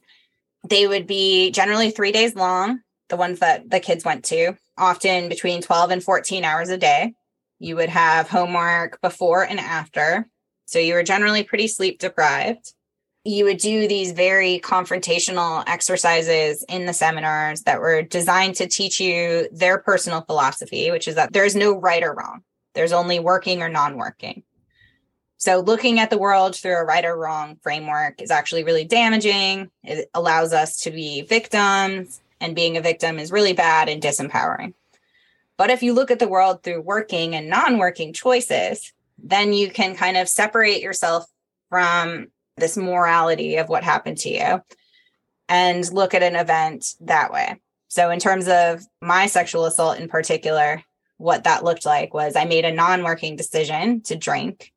They would be generally three days long, the ones that the kids went to, often between 12 and 14 hours a day. You would have homework before and after. So you were generally pretty sleep deprived you would do these very confrontational exercises in the seminars that were designed to teach you their personal philosophy, which is that there's no right or wrong, there's only working or non working. So, looking at the world through a right or wrong framework is actually really damaging. It allows us to be victims, and being a victim is really bad and disempowering. But if you look at the world through working and non working choices, then you can kind of separate yourself from this morality of what happened to you and look at an event that way. So, in terms of my sexual assault in particular, what that looked like was I made a non working decision to drink.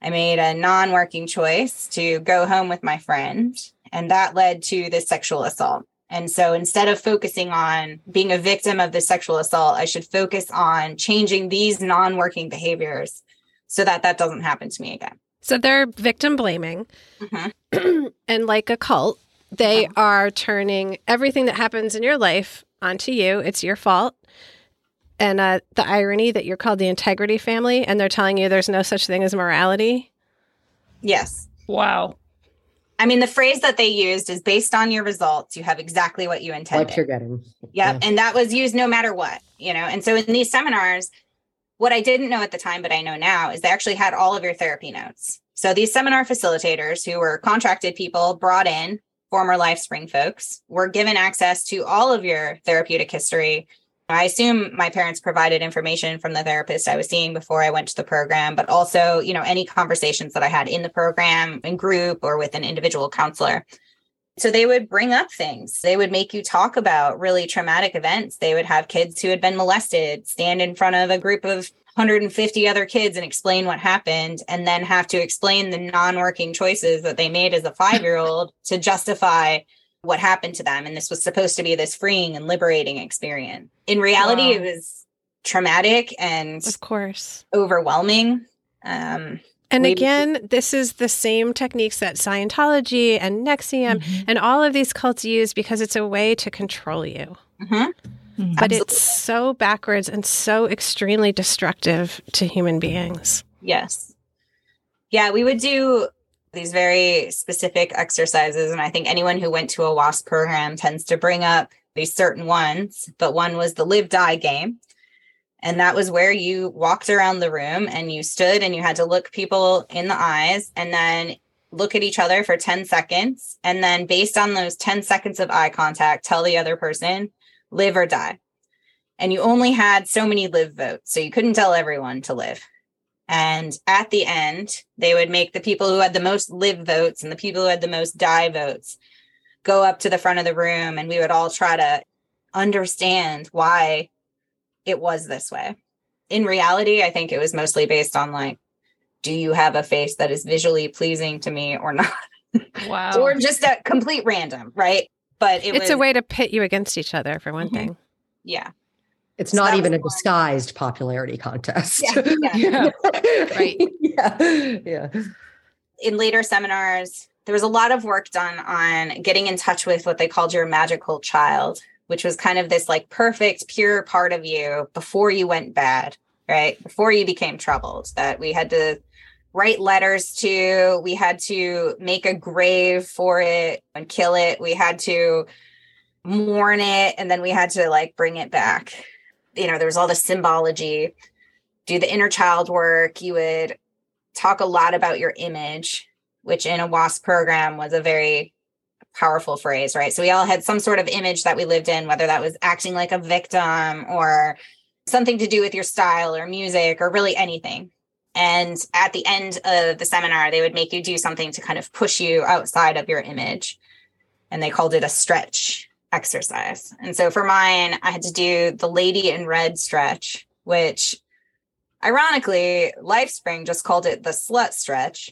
I made a non working choice to go home with my friend, and that led to this sexual assault. And so instead of focusing on being a victim of the sexual assault, I should focus on changing these non working behaviors so that that doesn't happen to me again. So they're victim blaming. Mm-hmm. and like a cult, they uh-huh. are turning everything that happens in your life onto you. It's your fault. And uh, the irony that you're called the integrity family and they're telling you there's no such thing as morality. Yes. Wow. I mean, the phrase that they used is based on your results, you have exactly what you intended. What you're getting. Yep. Yeah. And that was used no matter what, you know. And so in these seminars, what I didn't know at the time, but I know now, is they actually had all of your therapy notes. So these seminar facilitators who were contracted people brought in, former LifeSpring folks, were given access to all of your therapeutic history. I assume my parents provided information from the therapist I was seeing before I went to the program, but also, you know, any conversations that I had in the program, in group, or with an individual counselor. So they would bring up things. They would make you talk about really traumatic events. They would have kids who had been molested stand in front of a group of 150 other kids and explain what happened, and then have to explain the non working choices that they made as a five year old to justify what happened to them. And this was supposed to be this freeing and liberating experience. In reality, wow. it was traumatic and, of course, overwhelming. Um, and again, this is the same techniques that Scientology and NXIVM mm-hmm. and all of these cults use because it's a way to control you. Mm-hmm. Mm-hmm. But Absolutely. it's so backwards and so extremely destructive to human beings. Yes. Yeah, we would do these very specific exercises. And I think anyone who went to a WASP program tends to bring up these certain ones. But one was the live die game. And that was where you walked around the room and you stood and you had to look people in the eyes and then look at each other for 10 seconds. And then, based on those 10 seconds of eye contact, tell the other person, live or die. And you only had so many live votes. So you couldn't tell everyone to live. And at the end, they would make the people who had the most live votes and the people who had the most die votes go up to the front of the room. And we would all try to understand why it was this way. in reality, I think it was mostly based on like, do you have a face that is visually pleasing to me or not? Wow. or just a complete random, right? But it it's was, a way to pit you against each other, for one Mhm. thing. yeah. It's So not even a fun. disguised popularity contest. Yeah, yeah. Yeah. Right. yeah. Yeah. in later seminars, there was a lot of work done on getting in touch with what they called your magical child, which was kind of this like perfect, pure part of you before you went bad, right? Before you became troubled, that we had to write letters to, we had to make a grave for it and kill it. We had to mourn it, and then we had to like bring it back. You know, there was all the symbology, do the inner child work. You would talk a lot about your image, which in a WASP program was a very powerful phrase, right? So we all had some sort of image that we lived in, whether that was acting like a victim or something to do with your style or music or really anything. And at the end of the seminar, they would make you do something to kind of push you outside of your image. And they called it a stretch exercise. And so for mine, I had to do the lady in red stretch, which Ironically, Lifespring just called it the slut stretch,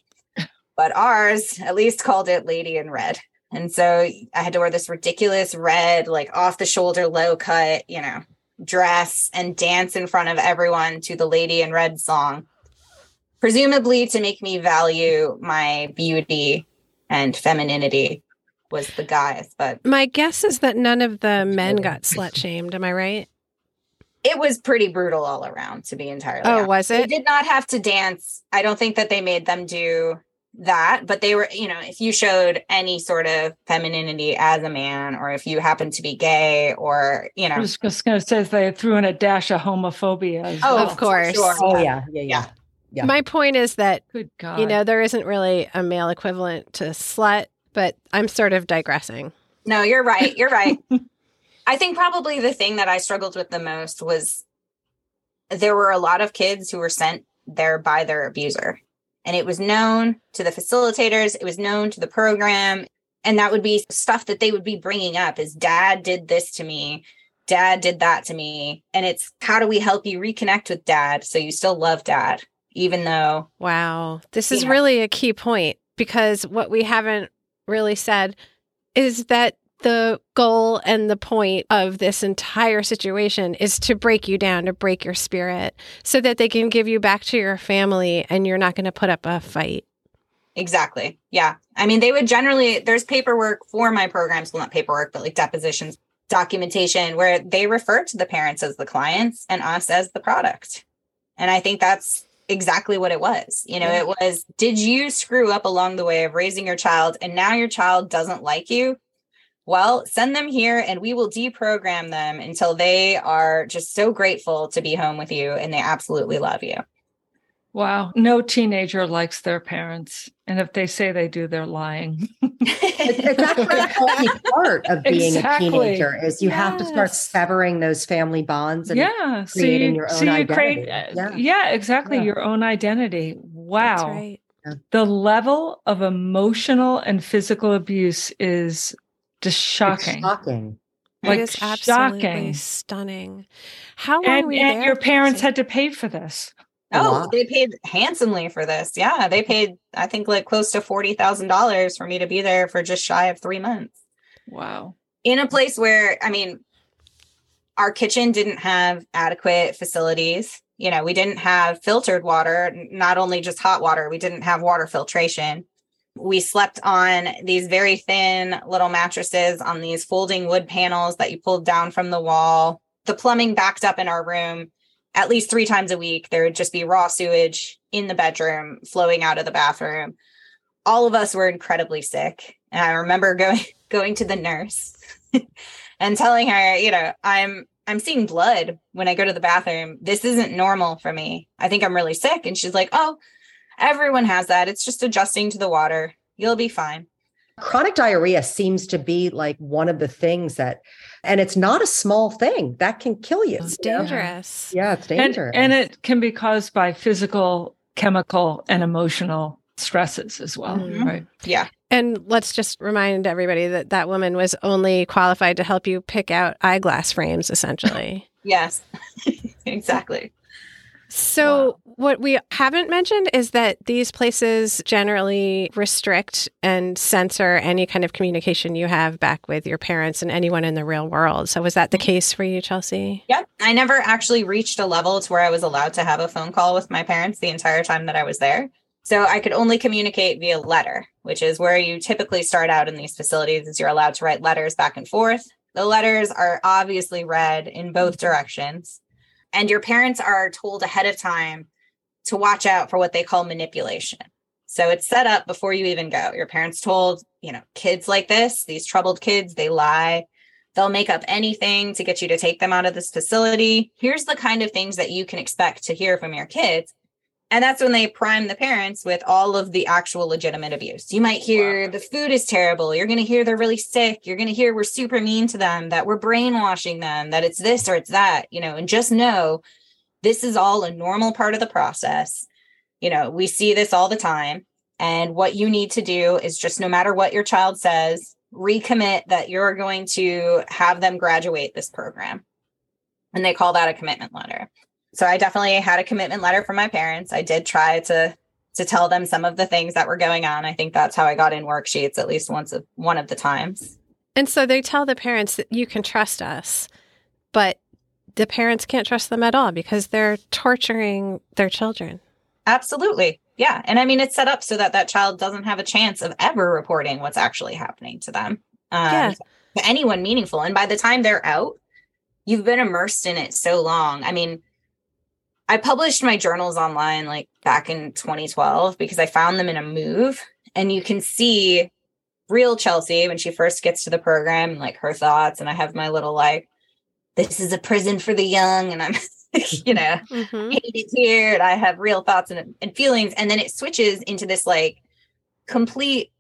but ours at least called it Lady in Red. And so I had to wear this ridiculous red, like off the shoulder, low cut, you know, dress and dance in front of everyone to the Lady in Red song, presumably to make me value my beauty and femininity was the guys. But My guess is that none of the men got slut shamed. Am I right? it was pretty brutal all around, to be entirely Oh, honest. was They it? did not have to dance. I don't think that they made them do that, but they were, you know, if you showed any sort of femininity as a man, or if you happened to be gay, or, you know, I know, was just going to say they threw in a dash of homophobia. As oh, well. Of course. Sure. Oh yeah. Yeah. Yeah. Yeah. My point is that, Good God. you know, there isn't really a male equivalent to slut, but I'm sort of digressing. No, you're right. You're right. I think probably the thing that I struggled with the most was there were a lot of kids who were sent there by their abuser. And it was known to the facilitators, it was known to the program. And that would be stuff that they would be bringing up is dad did this to me. Dad did that to me. And it's how do we help you reconnect with dad so you still love dad, even though Wow. This is Yeah. really a key point because what we haven't really said is that the goal and the point of this entire situation is to break you down, to break your spirit, so that they can give you back to your family and you're not going to put up a fight. Exactly. Yeah. I mean, they would generally, there's paperwork for my programs, well, not paperwork, but like depositions, documentation where they refer to the parents as the clients and us as the product. And I think that's exactly what it was. You know, it was, did you screw up along the way of raising your child and now your child doesn't like you? Well, send them here and we will deprogram them until they are just so grateful to be home with you and they absolutely love you. Wow. No teenager likes their parents. And if they say they do, they're lying. It's, it's actually a healthy part of being Exactly. a teenager is you have to start severing those family bonds and yeah. So creating you, your so own you create, identity. uh, Yeah. yeah. exactly. Yeah. Your own identity. Wow. That's right. The level of emotional and physical abuse is just it's shocking. shocking. Like, it is absolutely shocking. stunning. How long And, were you and there? your parents had to pay for this. Oh, oh lot. they paid handsomely for this. Yeah, they paid I think like close to forty thousand dollars for me to be there for just shy of three months Wow. in a place where I mean, our kitchen didn't have adequate facilities. You know, we didn't have filtered water, not only just hot water. We didn't have water filtration. We slept on these very thin little mattresses on these folding wood panels that you pulled down from the wall. The plumbing backed up in our room at least three times a week. There would just be raw sewage in the bedroom flowing out of the bathroom. All of us were incredibly sick. And I remember going going to the nurse and telling her, you know, I'm I'm seeing blood when I go to the bathroom. This isn't normal for me. I think I'm really sick. And she's like, Oh, everyone has that. It's just adjusting to the water. You'll be fine. Chronic diarrhea seems to be like one of the things that, and it's not a small thing that can kill you. It's you know? dangerous. Yeah, it's dangerous. and it can be caused by physical, chemical, and emotional stresses as well. Mhm. Right. Yeah. And let's just remind everybody that that woman was only qualified to help you pick out eyeglass frames, essentially. Yes. exactly. So, Wow. what we haven't mentioned is that these places generally restrict and censor any kind of communication you have back with your parents and anyone in the real world. So, was that the mm-hmm. case for you, Chelsea? Yep. I never actually reached a level to where I was allowed to have a phone call with my parents the entire time that I was there. So I could only communicate via letter, which is where you typically start out in these facilities is you're allowed to write letters back and forth. The letters are obviously read in both mm-hmm. directions. And your parents are told ahead of time to watch out for what they call manipulation. So it's set up before you even go. Your parents told, you know, kids like this, these troubled kids, they lie. They'll make up anything to get you to take them out of this facility. Here's the kind of things that you can expect to hear from your kids. And that's when they prime the parents with all of the actual legitimate abuse. You might hear the food is terrible. You're going to hear they're really sick. You're going to hear we're super mean to them, that we're brainwashing them, that it's this or it's that, you know, and just know this is all a normal part of the process. You know, we see this all the time. And what you need to do is just no matter what your child says, recommit that you're going to have them graduate this program. And they call that a commitment letter. So I definitely had a commitment letter from my parents. I did try to to tell them some of the things that were going on. I think that's how I got in worksheets at least once of one of the times. And so they tell the parents that you can trust us, but the parents can't trust them at all because they're torturing their children. Absolutely. Yeah. And I mean, it's set up so that that child doesn't have a chance of ever reporting what's actually happening to them. Um, Yeah. To anyone meaningful. And by the time they're out, you've been immersed in it so long. I mean, I published my journals online like back in 2012 because I found them in a move. And you can see real Chelsea when she first gets to the program and like her thoughts. And I have my little like, this is a prison for the young. And I'm, you know, Mhm. hate it here and I have real thoughts and, and feelings. And then it switches into this like complete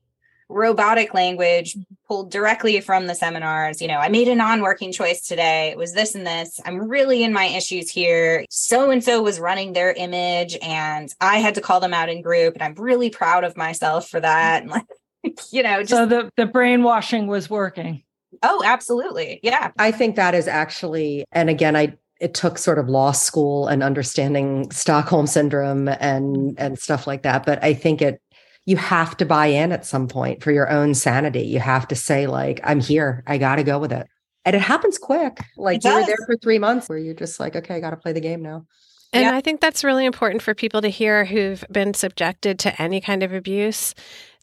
robotic language pulled directly from the seminars. You know, I made a non working choice today. It was this and this. I'm really in my issues here. So and so was running their image and I had to call them out in group. And I'm really proud of myself for that. And like, you know, just, So the, the brainwashing was working. oh, absolutely. Yeah. I think that is actually, and again, I it took sort of law school and understanding Stockholm syndrome and and stuff like that. But I think it you have to buy in at some point for your own sanity. You have to say, like, I'm here. I gotta go with it. And it happens quick. Like you were there for three months where you're just like, okay, I gotta play the game now. And Yeah. I think that's really important for people to hear who've been subjected to any kind of abuse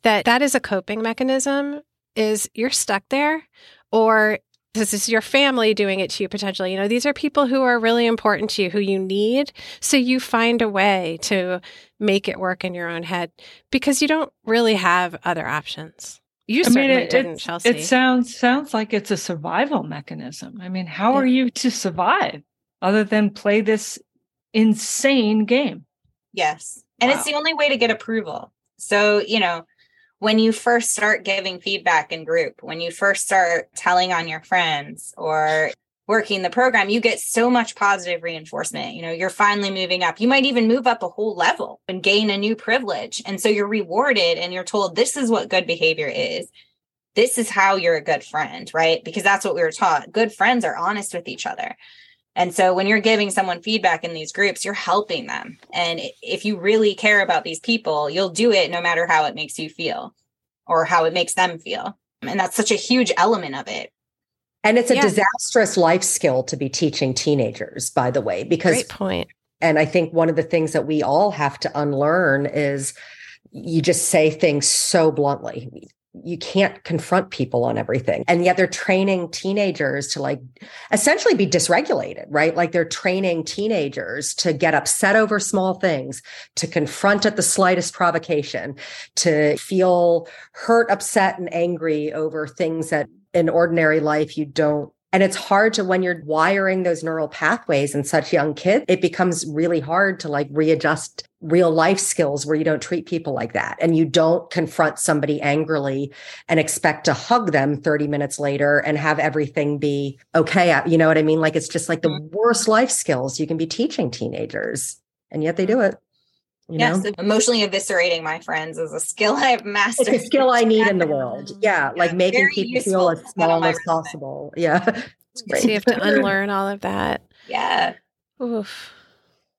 that that is a coping mechanism is you're stuck there or this is your family doing it to you potentially. You know, these are people who are really important to you, who you need. So you find a way to make it work in your own head because you don't really have other options. You I mean, certainly it, didn't, it, Chelsea. it sounds sounds like it's a survival mechanism. I mean, how Yeah. are you to survive other than play this insane game? Yes. And it's the only way to get approval. So, you know, when you first start giving feedback in group, when you first start telling on your friends or working the program, you get so much positive reinforcement. You know, you're finally moving up. You might even move up a whole level and gain a new privilege. And so you're rewarded and you're told this is what good behavior is. This is how you're a good friend, right? Because that's what we were taught. Good friends are honest with each other. And so when you're giving someone feedback in these groups, you're helping them. And if you really care about these people, you'll do it no matter how it makes you feel or how it makes them feel. And that's such a huge element of it. And it's a Yeah. disastrous life skill to be teaching teenagers, by the way, because Great point. And I think one of the things that we all have to unlearn is you just say things so bluntly. You can't confront people on everything. And yet they're training teenagers to like essentially be dysregulated, right? Like they're training teenagers to get upset over small things, to confront at the slightest provocation, to feel hurt, upset, and angry over things that in ordinary life you don't and it's hard to when you're wiring those neural pathways in such young kids, it becomes really hard to like readjust real life skills where you don't treat people like that and you don't confront somebody angrily and expect to hug them 30 minutes later and have everything be okay. You know what I mean? Like it's just like the mm-hmm. worst life skills you can be teaching teenagers. And yet they do mm-hmm. it. You yes, know? emotionally eviscerating my friends is a skill I've mastered. It's a skill I need in the world. Yeah. Like making people feel as to put on small my as resume. possible. Yeah. So you have to unlearn all of that. Yeah. Oof.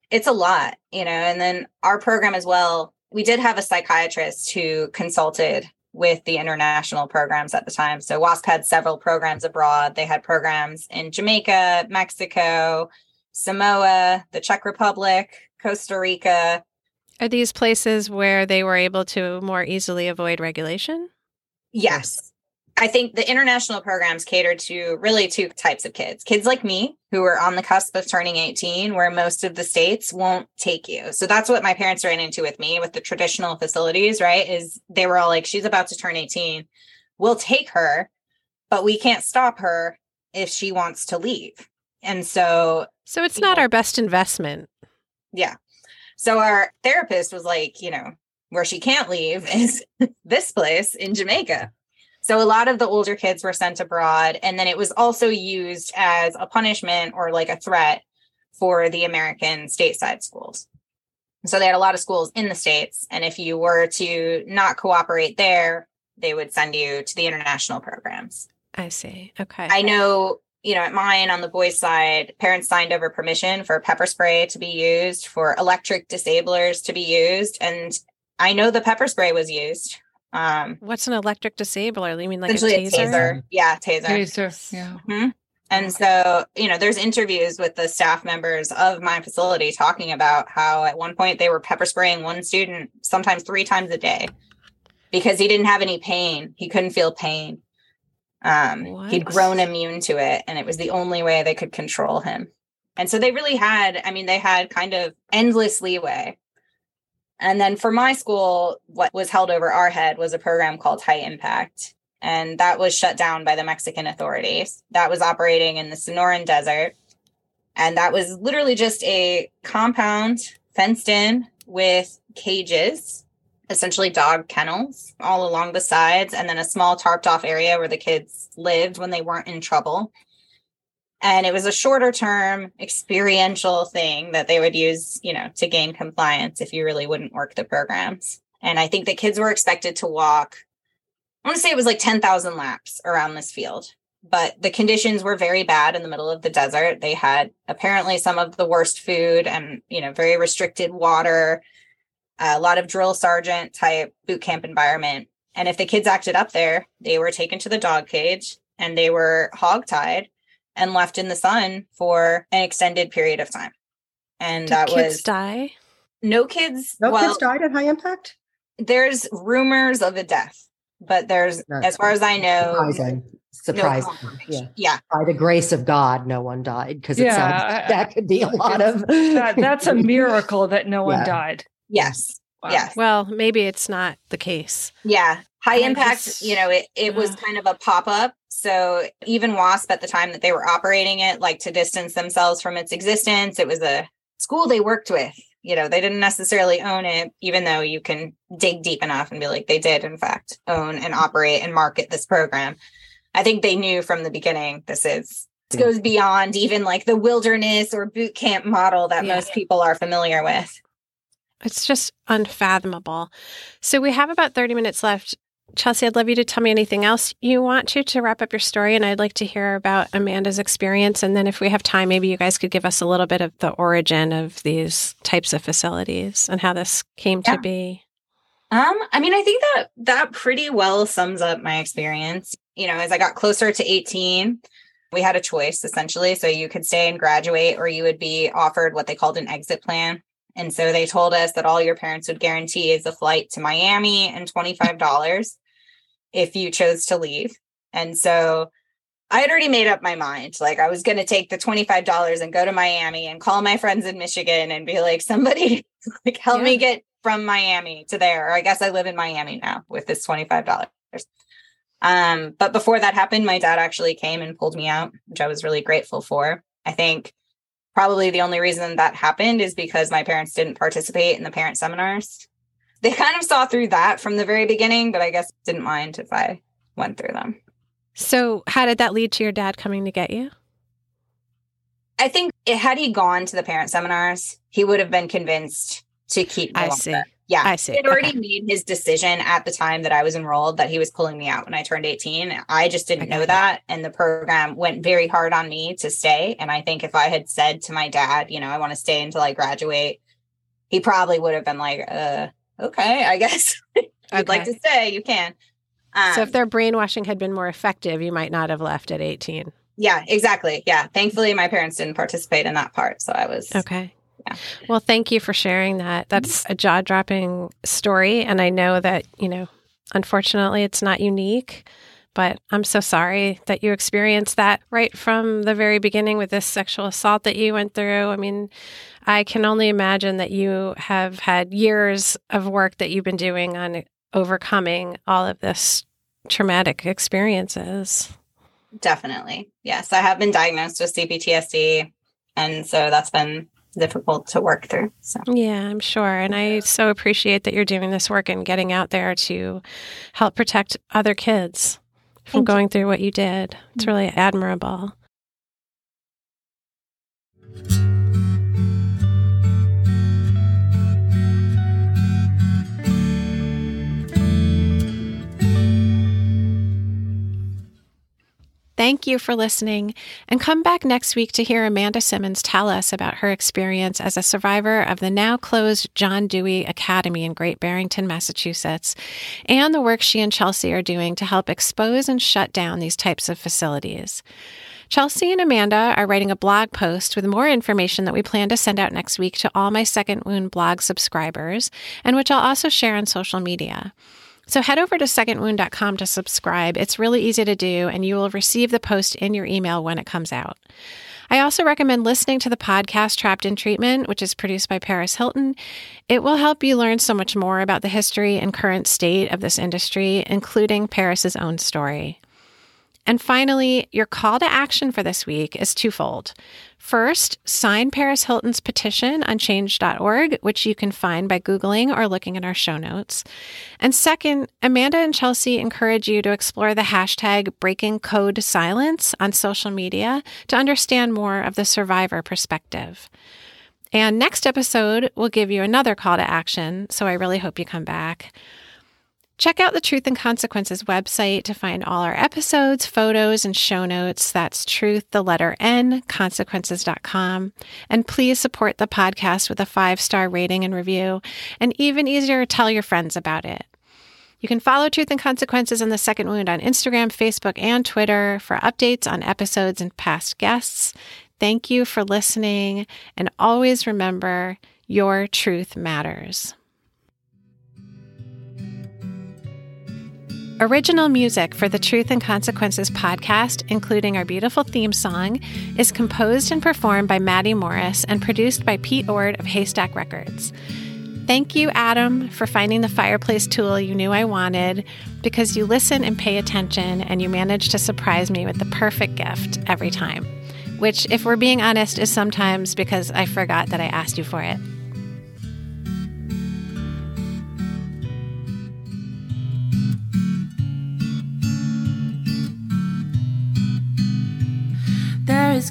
it's a lot, you know. And then our program as well, we did have a psychiatrist who consulted with the international programs at the time. So WASP had several programs abroad. They had programs in Jamaica, Mexico, Samoa, the Czech Republic, Costa Rica. Are these places where they were able to more easily avoid regulation? Yes. I think the international programs cater to really two types of kids kids like me, who are on the cusp of turning 18, where most of the states won't take you. So that's what my parents ran into with me with the traditional facilities, right? Is they were all like, she's about to turn 18. We'll take her, but we can't stop her if she wants to leave. And so, so it's not know, our best investment. Yeah. So our therapist was like, you know, where she can't leave is this place in Jamaica. So a lot of the older kids were sent abroad. And then it was also used as a punishment or like a threat for the American stateside schools. So they had a lot of schools in the States. And if you were to not cooperate there, they would send you to the international programs. I see. Okay. I know, you know, at mine on the boys' side, parents signed over permission for pepper spray to be used, for electric disablers to be used. And I know the pepper spray was used um, What's an electric disabler? You mean like a taser? a taser? Yeah, taser. Taser. Yeah. Mm-hmm. And so, you know, there's interviews with the staff members of my facility talking about how at one point they were pepper spraying one student sometimes three times a day because he didn't have any pain. He couldn't feel pain. Um, he'd grown immune to it, and it was the only way they could control him. And so they really had, I mean, they had kind of endless leeway and then for my school, what was held over our head was a program called High Impact. And that was shut down by the Mexican authorities. That was operating in the Sonoran Desert. And that was literally just a compound fenced in with cages, essentially dog kennels all along the sides, and then a small tarped off area where the kids lived when they weren't in trouble. And it was a shorter term experiential thing that they would use you know to gain compliance if you really wouldn't work the programs. And i think the kids were expected to walk i want to say it was like 10,000 laps around this field but the conditions were very bad in the middle of the desert. They had apparently some of the worst food and you know very restricted water a lot of drill sergeant type boot camp environment and if the kids acted up there they were taken to the dog cage and they were hog-tied and left in the sun for an extended period of time. And Did that kids was die. No kids. No well, kids died at high impact. There's rumors of a death, but there's, That's as far as I know, surprising. Surprising. No yeah. yeah. By the grace of God, no one died because it yeah, sounds like that could be a lot of. that, that's a miracle that no one yeah. died. Yes. Wow. Yes. Well, maybe it's not the case. Yeah. High I impact, just, you know, it, it yeah. was kind of a pop up. So even WASP at the time that they were operating it, like to distance themselves from its existence, it was a school they worked with. You know, they didn't necessarily own it, even though you can dig deep enough and be like, they did, in fact, own and operate and market this program. I think they knew from the beginning this is this goes beyond even like the wilderness or boot camp model that yeah. most people are familiar with. It's just unfathomable. So we have about 30 minutes left. Chelsea, I'd love you to tell me anything else you want to to wrap up your story. And I'd like to hear about Amanda's experience. And then if we have time, maybe you guys could give us a little bit of the origin of these types of facilities and how this came yeah. to be. Um, I mean, I think that that pretty well sums up my experience. You know, as I got closer to 18, we had a choice essentially. So you could stay and graduate, or you would be offered what they called an exit plan. And so they told us that all your parents would guarantee is a flight to Miami and $25 if you chose to leave. And so I had already made up my mind. Like I was going to take the $25 and go to Miami and call my friends in Michigan and be like, somebody like help yeah. me get from Miami to there. Or I guess I live in Miami now with this $25. Um, but before that happened, my dad actually came and pulled me out, which I was really grateful for. I think probably the only reason that happened is because my parents didn't participate in the parent seminars. They kind of saw through that from the very beginning, but I guess didn't mind if I went through them. So, how did that lead to your dad coming to get you? I think it, had he gone to the parent seminars, he would have been convinced to keep I longer. see. Yeah. I see. He had already Okay. made his decision at the time that I was enrolled that he was pulling me out when I turned 18. I just didn't I know that. And the program went very hard on me to stay. And I think if I had said to my dad, you know, I want to stay until I graduate, he probably would have been like, uh, okay, I guess if you'd like to stay, you can. Um, so if their brainwashing had been more effective, you might not have left at 18. yeah, exactly. Yeah. Thankfully, my parents didn't participate in that part. So I was, Okay. Well, thank you for sharing that. That's a jaw dropping story. And I know that, you know, unfortunately it's not unique, but I'm so sorry that you experienced that right from the very beginning with this sexual assault that you went through. I mean, I can only imagine that you have had years of work that you've been doing on overcoming all of this traumatic experiences. definitely. Yes. I have been diagnosed with CPTSD. And so that's been difficult to work through. So Yeah, I'm sure. And I so appreciate that you're doing this work and getting out there to help protect other kids from Thank you. going through what you did. It's really admirable. Thank you for listening, and come back next week to hear Amanda Simmons tell us about her experience as a survivor of the now closed John Dewey Academy in Great Barrington, Massachusetts, and the work she and Chelsea are doing to help expose and shut down these types of facilities. Chelsea and Amanda are writing a blog post with more information that we plan to send out next week to all my Second Wound blog subscribers, and which I'll also share on social media. So head over to secondwound.com to subscribe. It's really easy to do, and you will receive the post in your email when it comes out. I also recommend listening to the podcast Trapped in Treatment, which is produced by Paris Hilton. It will help you learn so much more about the history and current state of this industry, including Paris's own story. And finally, your call to action for this week is twofold. First, sign Paris Hilton's petition on change.org, which you can find by Googling or looking at our show notes. And second, Amanda and Chelsea encourage you to explore the hashtag breaking code silence on social media to understand more of the survivor perspective. And next episode we'll give you another call to action, so I really hope you come back. Check out the Truth and Consequences website to find all our episodes, photos, and show notes. That's truth, the letter N, consequences.com. And please support the podcast with a five star rating and review, and even easier, tell your friends about it. You can follow Truth and Consequences and the Second Wound on Instagram, Facebook, and Twitter for updates on episodes and past guests. Thank you for listening, and always remember your truth matters. Original music for the Truth and Consequences podcast, including our beautiful theme song, is composed and performed by Maddie Morris and produced by Pete Ord of Haystack Records. Thank you, Adam, for finding the fireplace tool you knew I wanted because you listen and pay attention and you manage to surprise me with the perfect gift every time. Which, if we're being honest, is sometimes because I forgot that I asked you for it.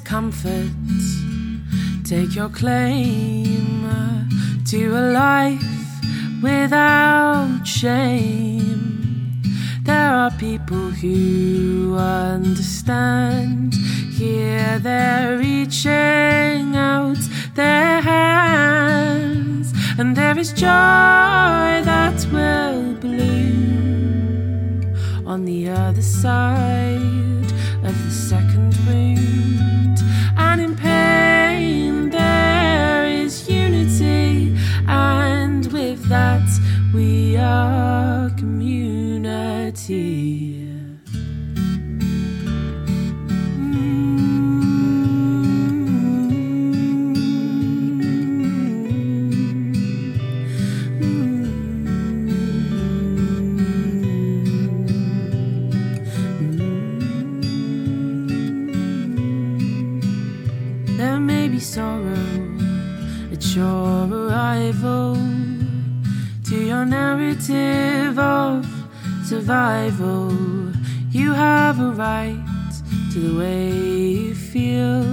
Comfort. Take your claim to a life without shame. There are people who understand. Here they're reaching out their hands, and there is joy that will bloom on the other side are community. perspective of survival. You have a right to the way you feel.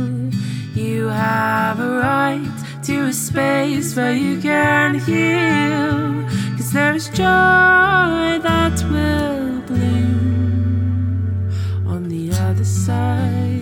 You have a right to a space where you can heal. Cause there's joy that will bloom on the other side.